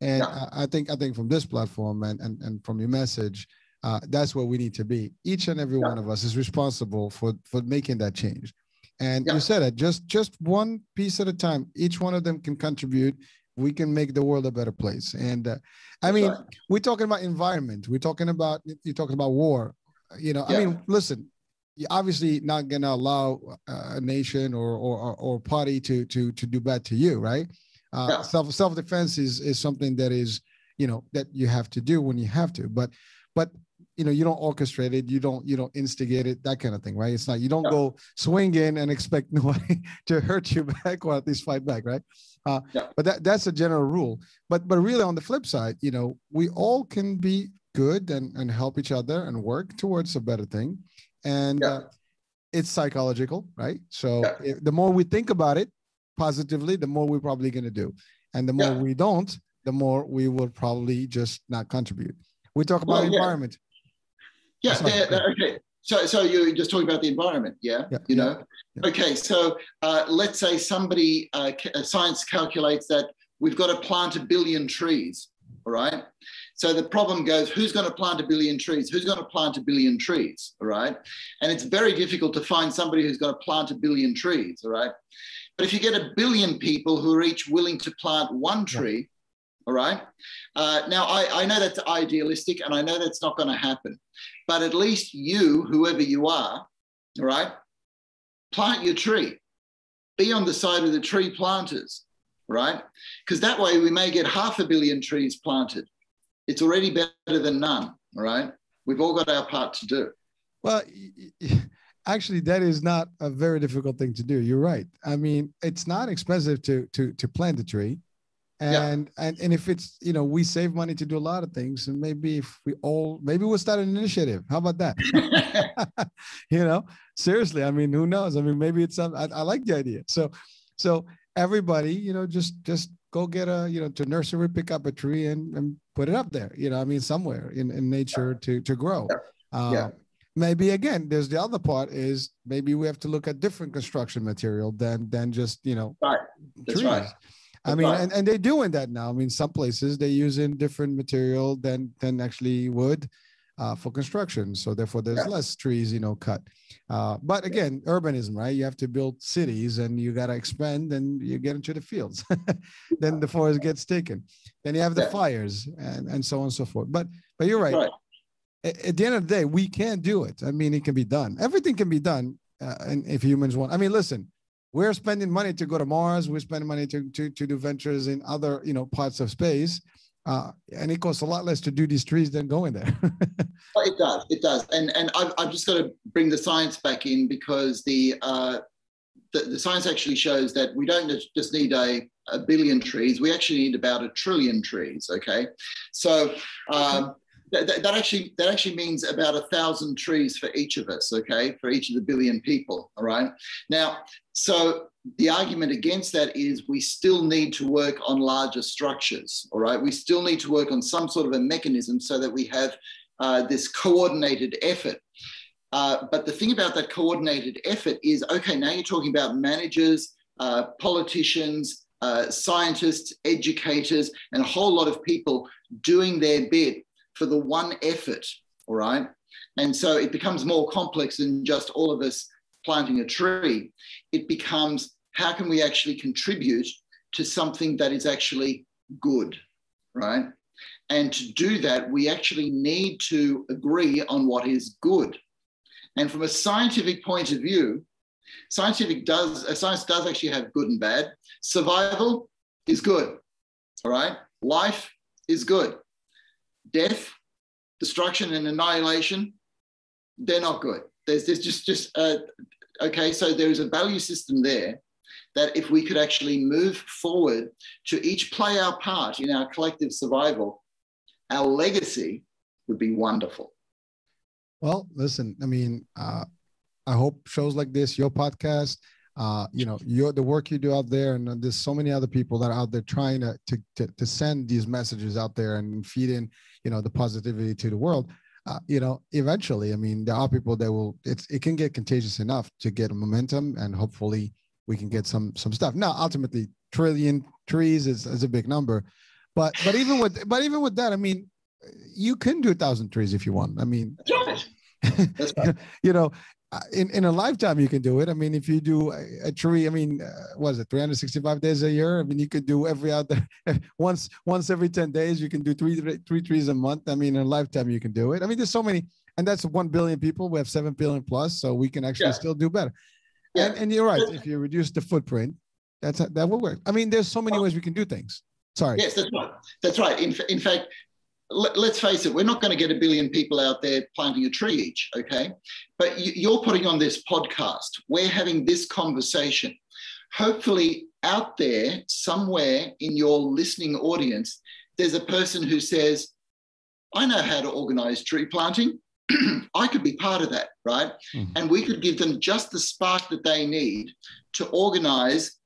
And yeah. I, I think I think from this platform and and, and from your message, uh, that's where we need to be. Each and every yeah. one of us is responsible for for making that change. And yeah. you said it just just one piece at a time. Each one of them can contribute. We can make the world a better place. And uh, I mean, right. we're talking about environment. We're talking about you're talking about war. You know, yeah. I mean, listen. You're obviously not going to allow a nation or, or or party to to to do bad to you, right? Uh. Self self defense is is something that is you know that you have to do when you have to. But but you know you don't orchestrate it you don't you don't instigate it that kind of thing right it's not you don't go swing in and expect nobody to hurt you back or at least fight back right uh, yeah. but that that's a general rule but but really on the flip side you know we all can be good and and help each other and work towards a better thing and yeah. uh, it's psychological right so if, the more we think about it positively the more we're probably going to do and the more we don't the more we will probably just not contribute we talk about well, environment yeah, okay. So, so you're just talking about the environment, yeah? yeah you know? Yeah. Okay, so uh, let's say somebody, uh, uh, science calculates that we've got to plant a billion trees, all right? So the problem goes, who's going to plant a billion trees? Who's going to plant a billion trees? All right. And it's very difficult to find somebody who's going to plant a billion trees. All right. But if you get a billion people who are each willing to plant one tree, all right. Uh, now, I, I know that's idealistic and I know that's not going to happen. But at least you, whoever you are, all right, plant your tree. Be on the side of the tree planters, right? Because that way we may get half a billion trees planted it's already better than none. All right. We've all got our part to do. Well, actually, that is not a very difficult thing to do. You're right. I mean, it's not expensive to to to plant a tree. And, yeah. and and if it's you know we save money to do a lot of things and maybe if we all maybe we'll start an initiative how about that you know seriously i mean who knows i mean maybe it's some I, I like the idea so so everybody you know just just go get a you know to nursery pick up a tree and, and put it up there you know i mean somewhere in, in nature to to grow. Uh, yeah. maybe again there's the other part is maybe we have to look at different construction material than than just you know right. That's trees right. I mean, and, and they're doing that now. I mean, some places they're using different material than than actually wood uh, for construction. So therefore, there's yeah. less trees, you know, cut. Uh, but again, urbanism, right? You have to build cities, and you got to expand, and you get into the fields. then the forest gets taken. Then you have the yeah. fires, and and so on and so forth. But but you're right. right. At, at, the end of the day, we can do it. I mean, it can be done. Everything can be done, uh, and if humans want. I mean, listen. We're spending money to go to Mars. We're spending money to, to, to do ventures in other, you know, parts of space uh, and it costs a lot less to do these trees than going there. it does, it does, and and I've, I've just got to bring the science back in because the, uh, the the, science actually shows that we don't just need a, a billion trees; we actually need about a trillion trees. Okay, so. Um, that, that, actually that actually means about a thousand trees for each of us okay for each of the billion people all right now so the argument against that is we still need to work on larger structures, all right? We still need to work on some sort of a mechanism so that we have uh, this coordinated effort. Uh, but the thing about that coordinated effort is okay, now you're talking about managers, uh, politicians, uh, scientists, educators, and a whole lot of people doing their bit for the one effort, all right? And so it becomes more complex than just all of us planting a tree. It becomes how can we actually contribute to something that is actually good, right? And to do that, we actually need to agree on what is good. And from a scientific point of view, scientific does uh, science does actually have good and bad. Survival is good, all right. Life is good. Death, destruction, and annihilation, they're not good. There's, there's just just uh, okay. So there is a value system there that if we could actually move forward to each play our part in our collective survival, our legacy would be wonderful. Well, listen, I mean, uh, I hope shows like this, your podcast, uh, you know, your the work you do out there, and there's so many other people that are out there trying to, to to, to send these messages out there and feed in, you know, the positivity to the world. Uh, you know, eventually, I mean, there are people that will. It's it can get contagious enough to get momentum, and hopefully, we can get some some stuff. Now, ultimately, trillion trees is, is a big number, but but even with but even with that, I mean, you can do a thousand trees if you want. I mean, right. you know, uh, in, in a lifetime you can do it. I mean, if you do a, a tree, I mean, uh, what is it, 365 days a year? I mean, you could do every other once once every 10 days. You can do three three trees a month. I mean, in a lifetime you can do it. I mean, there's so many, and that's one billion people. We have seven billion plus, so we can actually yeah. still do better. Yeah. And, and you're right. If you reduce the footprint, that's that will work. I mean, there's so many ways we can do things. Sorry. Yes, that's right. That's right. In, in fact, let, us face it, we're not going to get a billion people out there planting a tree each, okay? But you, are putting on this podcast. We're having this conversation. Hopefully, out there, somewhere in your listening audience, there's a person who says, I know how to organize tree planting. I could be part of that, right? Mm-hmm. And we could give them just the spark that they need to organize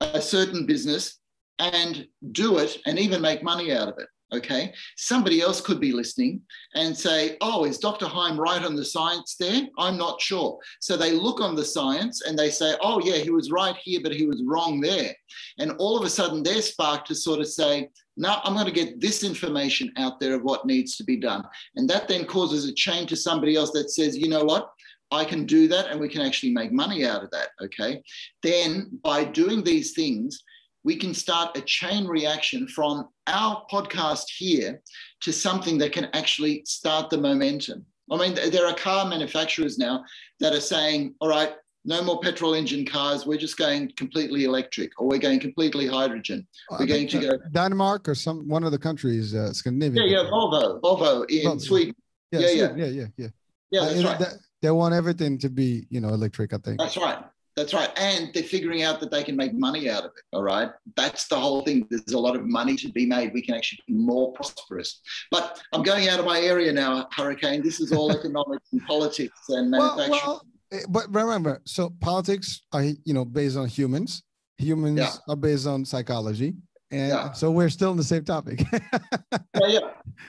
a certain business and do it and even make money out of it. Okay, somebody else could be listening and say, oh, is Dr. Heim right on the science there? I'm not sure. So they look on the science and they say, oh, yeah, he was right here, but he was wrong there. And all of a sudden they're sparked to sort of say, now I'm going to get this information out there of what needs to be done. And that then causes a chain to somebody else that says, you know what? I can do that and we can actually make money out of that. Okay. Then by doing these things, we can start a chain reaction from our podcast here to something that can actually start the momentum. I mean, there are car manufacturers now that are saying, all right, no more petrol engine cars. We're just going completely electric, or we're going completely hydrogen. We're going to go Denmark or some one of the countries, uh, Scandinavia. Yeah, yeah, Volvo, Volvo in Volvo. Sweden. Yeah, yeah, yeah, yeah, yeah. Yeah, yeah that's uh, right. They, they want everything to be, you know, electric. I think that's right. That's right. And they're figuring out that they can make money out of it. All right. That's the whole thing. There's a lot of money to be made. We can actually be more prosperous. But I'm going out of my area now, Hurricane. This is all economics and politics and manufacturing. Well, well, eh, but remember, so politics are, you know, based on humans. Humans yeah. are based on psychology. And yeah. so we're still in the same topic. yeah, yeah,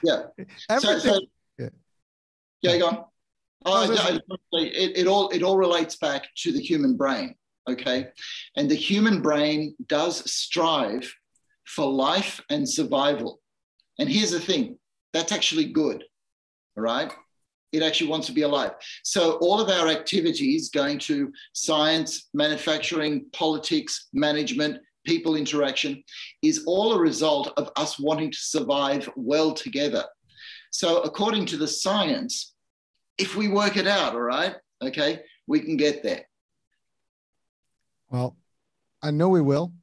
yeah. Everything, so, so, yeah. Yeah, go on. Oh, it, it all it all relates back to the human brain, okay? And the human brain does strive for life and survival. And here's the thing: that's actually good, all right? It actually wants to be alive. So all of our activities going to science, manufacturing, politics, management, people interaction is all a result of us wanting to survive well together. So according to the science, if we work it out, all right, okay, we can get there. Well, I know we will.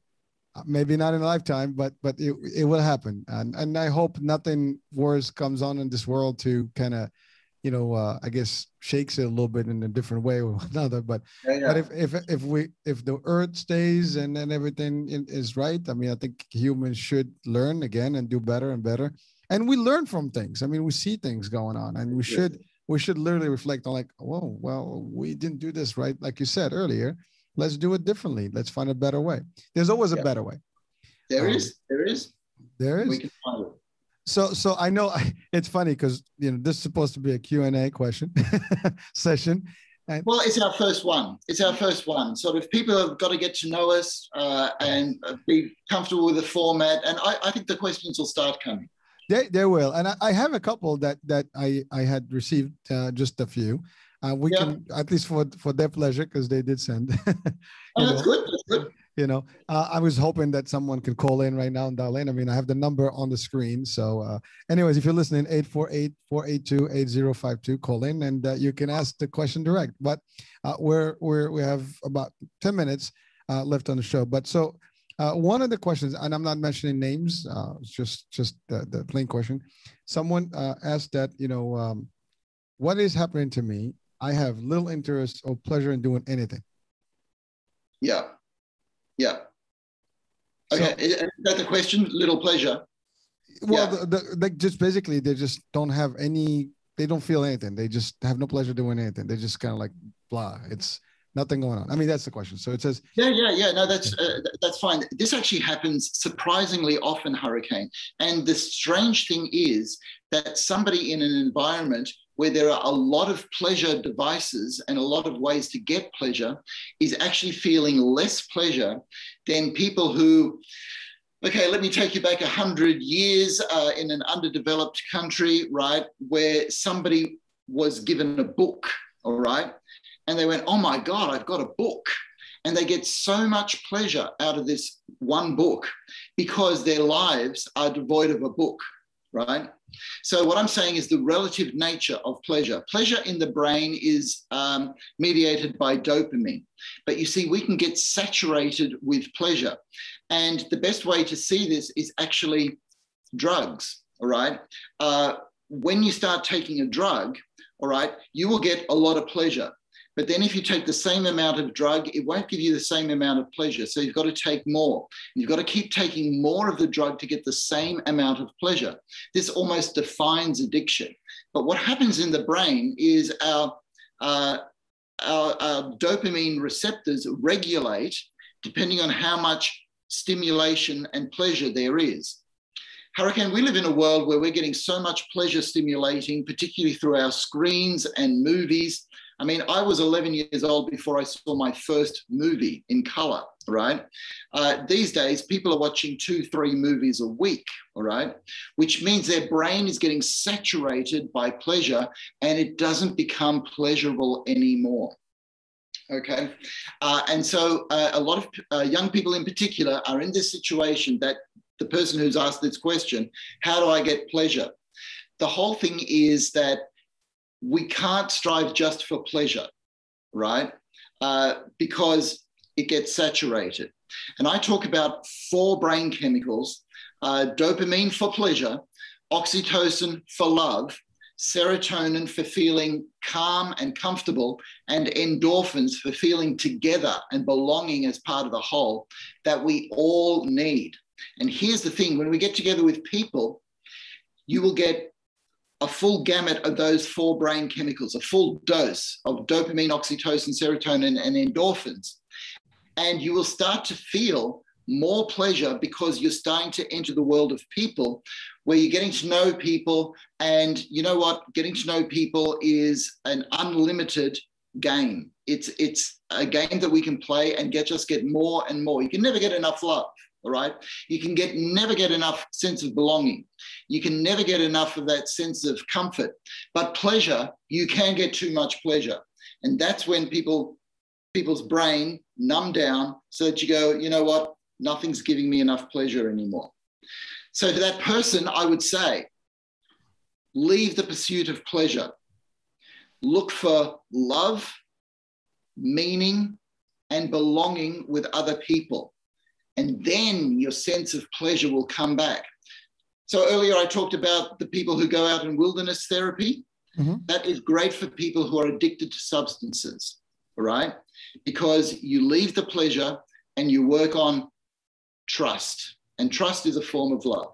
Uh, maybe not in a lifetime, but but it, it will happen, and and I hope nothing worse comes on in this world to kind of, you know, uh, I guess shakes it a little bit in a different way or another. But yeah, yeah. but if if if we if the Earth stays and then everything is right, I mean, I think humans should learn again and do better and better. And we learn from things. I mean, we see things going on, and we should we should literally reflect on like, oh, well, we didn't do this right. Like you said earlier, let's do it differently. Let's find a better way. There's always a better way. There um, is. There is. There is. We can find it. So, so I know it's funny because you know this is supposed to be a Q and A question session. And well, it's our first one. It's our first one. So if people have got to get to know us uh, and be comfortable with the format, and I, I think the questions will start coming. They, they will, and I, I have a couple that that I I had received uh, just a few. Uh, we yeah. can at least for for their pleasure because they did send. oh, that's good. That's good. You know, uh, I was hoping that someone could call in right now and dial in. I mean, I have the number on the screen. So, uh, anyways, if you're listening, 848-482-8052, call in and uh, you can ask the question direct. But uh, we're we're we have about 10 minutes uh, left on the show. But so uh, one of the questions, and I'm not mentioning names, uh, just just the, the plain question. Someone uh, asked that you know, um, what is happening to me? I have little interest or pleasure in doing anything. Yeah, yeah. Okay, so, is that the question? Little pleasure. Well, yeah. the, the, just basically they just don't have any. They don't feel anything. They just have no pleasure doing anything. They just kind of like blah. It's nothing going on. I mean, that's the question. So it says. Yeah, yeah, yeah. No, that's uh, that's fine. This actually happens surprisingly often, Hurricane. And the strange thing is that somebody in an environment where there are a lot of pleasure devices and a lot of ways to get pleasure is actually feeling less pleasure than people who. Okay, let me take you back 100 years uh, in an underdeveloped country, right, where somebody was given a book, all right, and they went, Oh my God, I've got a book. And they get so much pleasure out of this one book because their lives are devoid of a book, right? So, what I'm saying is the relative nature of pleasure. Pleasure in the brain is um, mediated by dopamine. But you see, we can get saturated with pleasure. And the best way to see this is actually drugs, all right? Uh, when you start taking a drug, all right, you will get a lot of pleasure. But then if you take the same amount of drug, it won't give you the same amount of pleasure. So you've got to take more. You've got to keep taking more of the drug to get the same amount of pleasure. This almost defines addiction. But what happens in the brain is our, uh, our, our dopamine receptors regulate depending on how much stimulation and pleasure there is. Hurricane, we live in a world where we're getting so much pleasure stimulating, particularly through our screens and movies. I mean, I was 11 years old before I saw my first movie in color, right? Uh, these days, people are watching two, three movies a week, all right? Which means their brain is getting saturated by pleasure and it doesn't become pleasurable anymore. Okay. Uh, and so uh, a lot of uh, young people in particular are in this situation that the person who's asked this question, how do I get pleasure? The whole thing is that we can't strive just for pleasure, right? Uh, because it gets saturated. And I talk about four brain chemicals uh, dopamine for pleasure, oxytocin for love, serotonin for feeling calm and comfortable, and endorphins for feeling together and belonging as part of the whole that we all need. And here's the thing when we get together with people, you will get a full gamut of those four brain chemicals, a full dose of dopamine, oxytocin, serotonin, and endorphins. And you will start to feel more pleasure because you're starting to enter the world of people where you're getting to know people. And you know what? Getting to know people is an unlimited game. It's, it's a game that we can play and get just get more and more. You can never get enough love all right? You can get never get enough sense of belonging. You can never get enough of that sense of comfort. But pleasure you can get too much pleasure. And that's when people people's brain numb down so that you go you know what? Nothing's giving me enough pleasure anymore. So to that person i would say leave the pursuit of pleasure. Look for love meaning and belonging with other people and then your sense of pleasure will come back. So earlier I talked about the people who go out in wilderness therapy. Mm-hmm. That is great for people who are addicted to substances, right? Because you leave the pleasure and you work on trust. And trust is a form of love.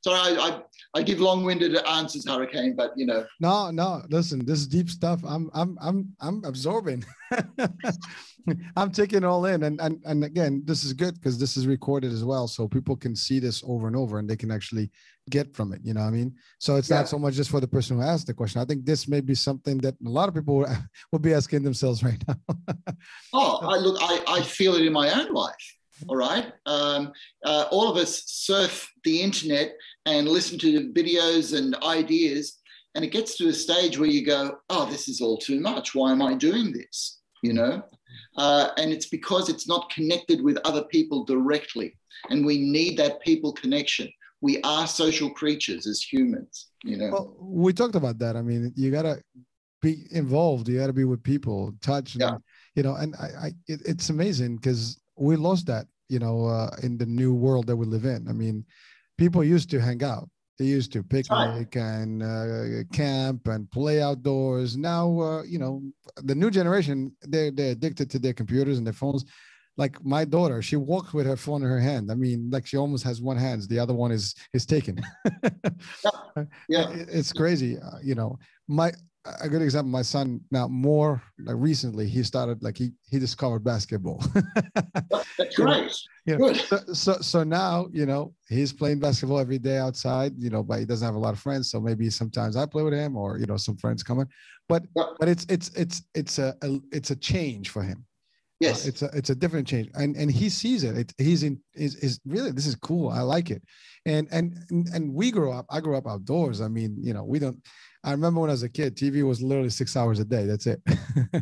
So I, I, I give long-winded answers, Hurricane, but you know. No, no. Listen, this is deep stuff. I'm, I'm, I'm, I'm absorbing. I'm taking it all in, and and and again, this is good because this is recorded as well, so people can see this over and over, and they can actually get from it. You know what I mean? So it's yeah. not so much just for the person who asked the question. I think this may be something that a lot of people will be asking themselves right now. oh, I look, I I feel it in my own life. All right. Um, uh, all of us surf the internet and listen to videos and ideas, and it gets to a stage where you go, "Oh, this is all too much. Why am I doing this?" You know. Uh, and it's because it's not connected with other people directly. And we need that people connection. We are social creatures as humans, you know. Well, we talked about that. I mean, you got to be involved, you got to be with people, touch, and, yeah. you know, and I, I it, it's amazing because we lost that, you know, uh, in the new world that we live in. I mean, people used to hang out they used to picnic and uh, camp and play outdoors. Now, uh, you know, the new generation, they're, they're addicted to their computers and their phones. Like my daughter, she walks with her phone in her hand. I mean, like she almost has one hand, the other one is is taken. yeah. yeah. it's crazy. Uh, you know, my a good example my son now more like recently he started like he he discovered basketball. That's great. you know, so, so, so now you know he's playing basketball every day outside you know but he doesn't have a lot of friends so maybe sometimes i play with him or you know some friends coming but but it's it's it's it's a, a it's a change for him. Yes. uh, it's a it's a different change. And and he sees it, it he's in is is really this is cool. I like it. And and and we grew up i grew up outdoors. I mean you know we don't I remember when I was a kid, TV was literally six hours a day. That's it.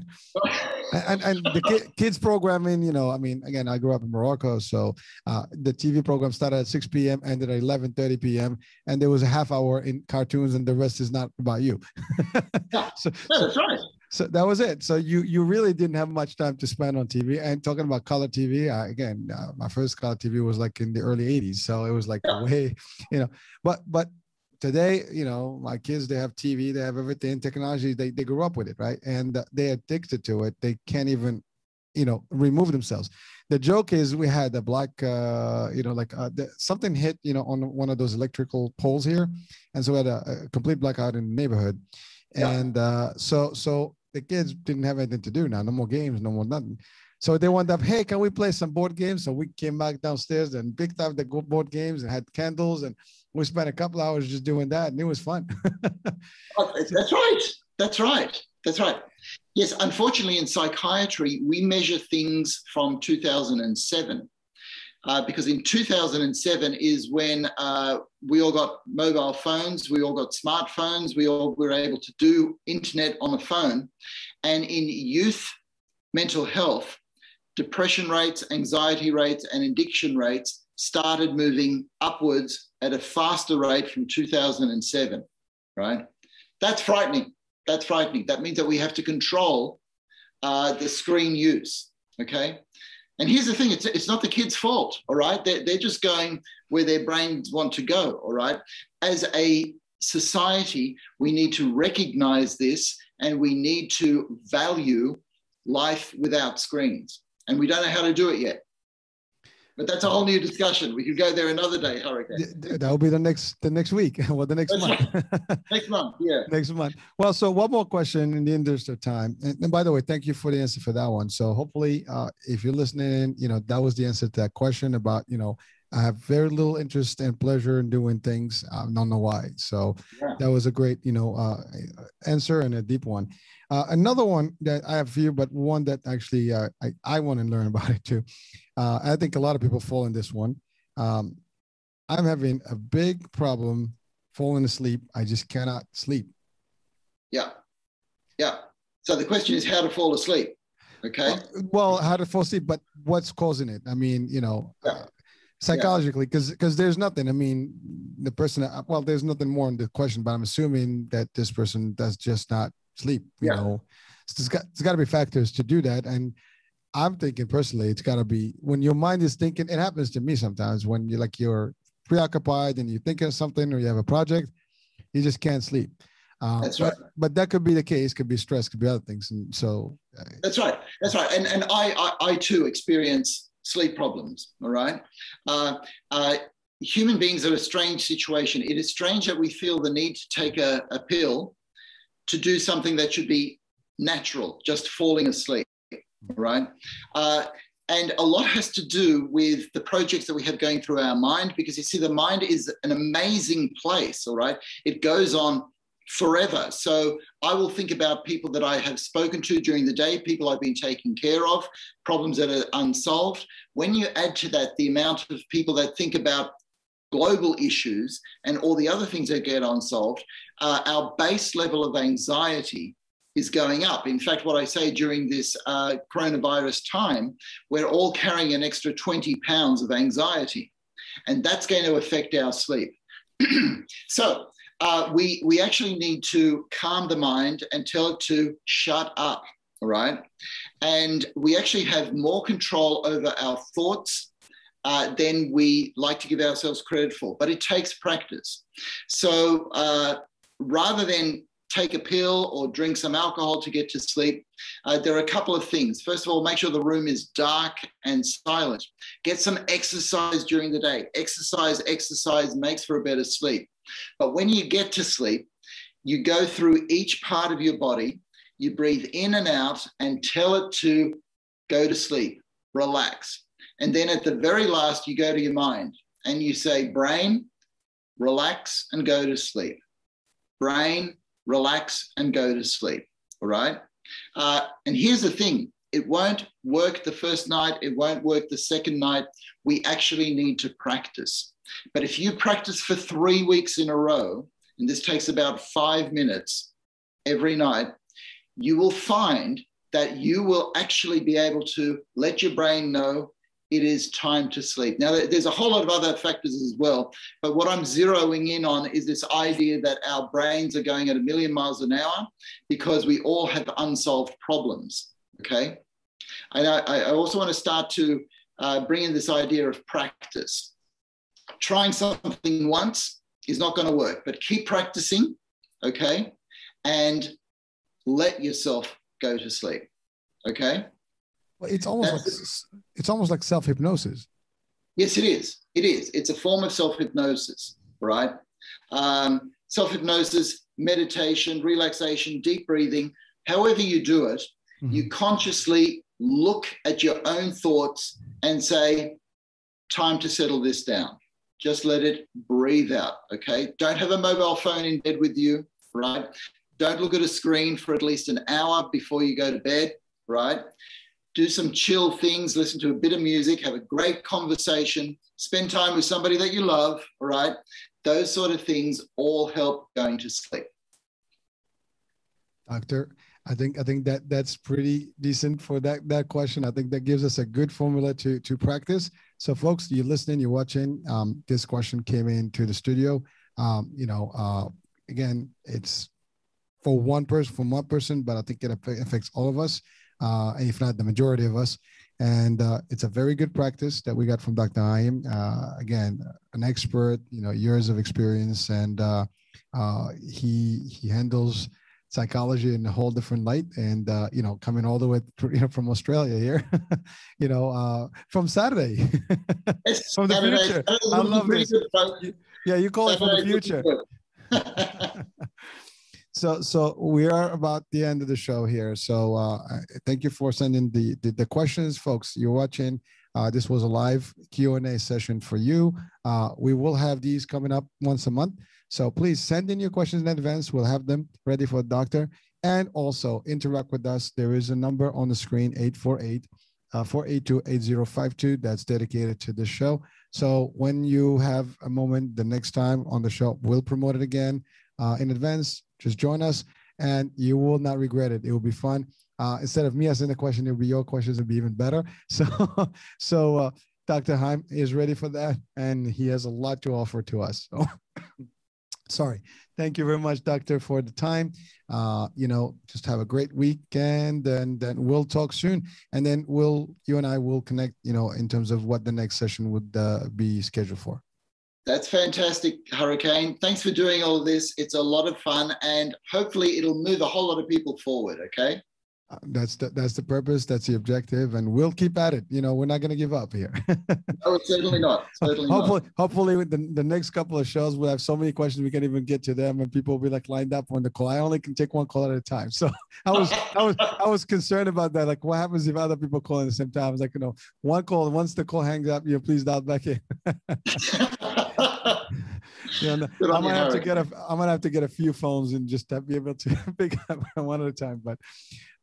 and, and the kids programming, you know, I mean, again, I grew up in Morocco, so uh, the TV program started at 6 p.m., ended at 11:30 p.m., and there was a half hour in cartoons, and the rest is not about you. so, yeah, that's right. So that was it. So you you really didn't have much time to spend on TV. And talking about color TV, uh, again, uh, my first color TV was like in the early '80s, so it was like yeah. way, you know. But but today you know my kids they have tv they have everything technology they, they grew up with it right and they're addicted to it they can't even you know remove themselves the joke is we had a black uh you know like uh, the, something hit you know on one of those electrical poles here and so we had a, a complete blackout in the neighborhood yeah. and uh so so the kids didn't have anything to do now. No more games, no more nothing. So they wound up, hey, can we play some board games? So we came back downstairs and picked up the board games and had candles, and we spent a couple hours just doing that, and it was fun. Oh, that's right. That's right. That's right. Yes, unfortunately, in psychiatry, we measure things from 2007. Uh, because in 2007 is when uh, we all got mobile phones, we all got smartphones, we all were able to do internet on a phone. And in youth mental health, depression rates, anxiety rates, and addiction rates started moving upwards at a faster rate from 2007, right? That's frightening. That's frightening. That means that we have to control uh, the screen use, okay? And here's the thing it's, it's not the kids' fault, all right? They're, they're just going where their brains want to go, all right? As a society, we need to recognize this and we need to value life without screens. And we don't know how to do it yet. But that's a whole new discussion. We could go there another day, Hurricane. That will be the next the next week. well, the next month. Right. next month, yeah. next month. Well, so one more question in the interest of time. And, and by the way, thank you for the answer for that one. So hopefully, uh, if you're listening, you know that was the answer to that question about you know I have very little interest and pleasure in doing things. I don't know why. So yeah. that was a great, you know, uh, answer and a deep one. Uh, another one that I have for you, but one that actually uh, I, I want to learn about it too. Uh, I think a lot of people fall in this one. Um, I'm having a big problem falling asleep. I just cannot sleep. Yeah. Yeah. So the question is how to fall asleep. Okay. Well, well how to fall asleep, but what's causing it? I mean, you know, yeah. Psychologically, because yeah. because there's nothing. I mean, the person. Uh, well, there's nothing more in the question, but I'm assuming that this person does just not sleep. You yeah. know, so there's got there's got to be factors to do that, and I'm thinking personally, it's got to be when your mind is thinking. It happens to me sometimes when you're like you're preoccupied and you're thinking of something or you have a project, you just can't sleep. Uh, that's right. But, but, that could be the case. Could be stress. Could be other things. And so. Uh, that's right. That's right. And and I I, I too experience sleep problems. All right. Uh, uh, human beings are a strange situation. It is strange that we feel the need to take a, a pill to do something that should be natural, just falling asleep, right? Uh, and a lot has to do with the projects that we have going through our mind because you see, the mind is an amazing place, all right? It goes on forever. So I will think about people that I have spoken to during the day, people I've been taking care of, problems that are unsolved. When you add to that the amount of people that think about global issues and all the other things that get unsolved, uh, our base level of anxiety is going up. In fact, what I say during this uh, coronavirus time, we're all carrying an extra 20 pounds of anxiety, and that's going to affect our sleep. so, uh, we, we actually need to calm the mind and tell it to shut up, all right? And we actually have more control over our thoughts uh, than we like to give ourselves credit for. But it takes practice. So uh, rather than take a pill or drink some alcohol to get to sleep, uh, there are a couple of things. First of all, make sure the room is dark and silent. Get some exercise during the day. Exercise, exercise makes for a better sleep. But when you get to sleep, you go through each part of your body, you breathe in and out and tell it to go to sleep, relax. And then at the very last, you go to your mind and you say, brain, relax and go to sleep. Brain, relax and go to sleep. All right. Uh, and here's the thing it won't work the first night, it won't work the second night. We actually need to practice. But if you practice for three weeks in a row, and this takes about five minutes every night, you will find that you will actually be able to let your brain know it is time to sleep. Now, there's a whole lot of other factors as well, but what I'm zeroing in on is this idea that our brains are going at a million miles an hour because we all have unsolved problems. Okay. And I, I also want to start to uh, bring in this idea of practice. Trying something once is not going to work, but keep practicing. Okay. And let yourself go to sleep. Okay. Well, it's almost like it's almost like self hypnosis. Yes, it is. It is. It's a form of self hypnosis, right? Um, self hypnosis, meditation, relaxation, deep breathing, however you do it, mm-hmm. you consciously look at your own thoughts and say, time to settle this down. Just let it breathe out. Okay. Don't have a mobile phone in bed with you, right? Don't look at a screen for at least an hour before you go to bed, right? Do some chill things, listen to a bit of music, have a great conversation, spend time with somebody that you love, right? Those sort of things all help going to sleep. Doctor, I think I think that that's pretty decent for that that question. I think that gives us a good formula to to practice. So, folks, you're listening, you're watching. Um, this question came into the studio. Um, you know, uh, again, it's for one person, from one person, but I think it affects all of us, uh, if not the majority of us. And uh, it's a very good practice that we got from Dr. Heim. Uh, again, an expert, you know, years of experience, and uh, uh, he he handles psychology in a whole different light and uh, you know coming all the way through, you know, from australia here you know uh, from saturday. From the Saturday, future. I love this. yeah you call Saturday it from the future. so so we are about the end of the show here. So uh, thank you for sending the, the, the questions folks. You're watching uh, this was a live q&a session for you. Uh, we will have these coming up once a month so please send in your questions in advance. We'll have them ready for the doctor. And also interact with us. There is a number on the screen, 848 uh, 482 8052, that's dedicated to this show. So when you have a moment the next time on the show, we'll promote it again uh, in advance. Just join us and you will not regret it. It will be fun. Uh, instead of me asking the question, it'll be your questions. It'll be even better. So, so uh, Dr. Heim is ready for that, and he has a lot to offer to us. So sorry. Thank you very much doctor for the time. Uh you know just have a great weekend and then we'll talk soon. And then we'll you and i will connect you know in terms of what the next session would uh, be scheduled for. That's fantastic hurricane. Thanks for doing all this. It's a lot of fun and hopefully it'll move a whole lot of people forward okay that's the, that's the purpose that's the objective and we'll keep at it. You know we're not going to give up here. No certainly not. Certainly hopefully not. hopefully with the, the next couple of shows we'll have so many questions we can even get to them and people will be like lined up on the call. I only can take one call at a time. So i was i was i was concerned about that. Like what happens if other people call at the same time? I was like you know one call once the call hangs up you please dial back in. Yeah, I'm gonna have to get a I'm gonna have to get a few phones and just be able to pick up one at a time. But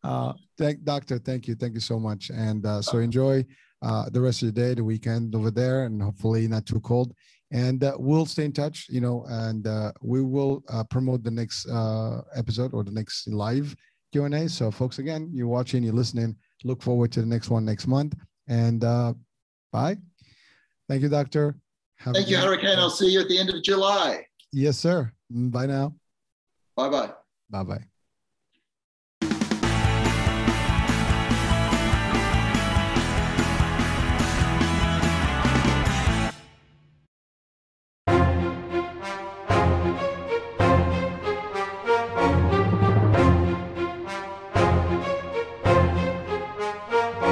uh, thank doctor, thank you, thank you so much, and uh, so enjoy uh, the rest of the day, the weekend over there, and hopefully not too cold. And uh, we'll stay in touch, you know, and uh, we will uh, promote the next uh, episode or the next live Q and A. So, folks, again, you're watching, you're listening. Look forward to the next one next month. And uh, bye. Thank you, doctor. Have Thank you, Hurricane. I'll see you at the end of July. Yes, sir. Bye now. Bye bye. Bye bye.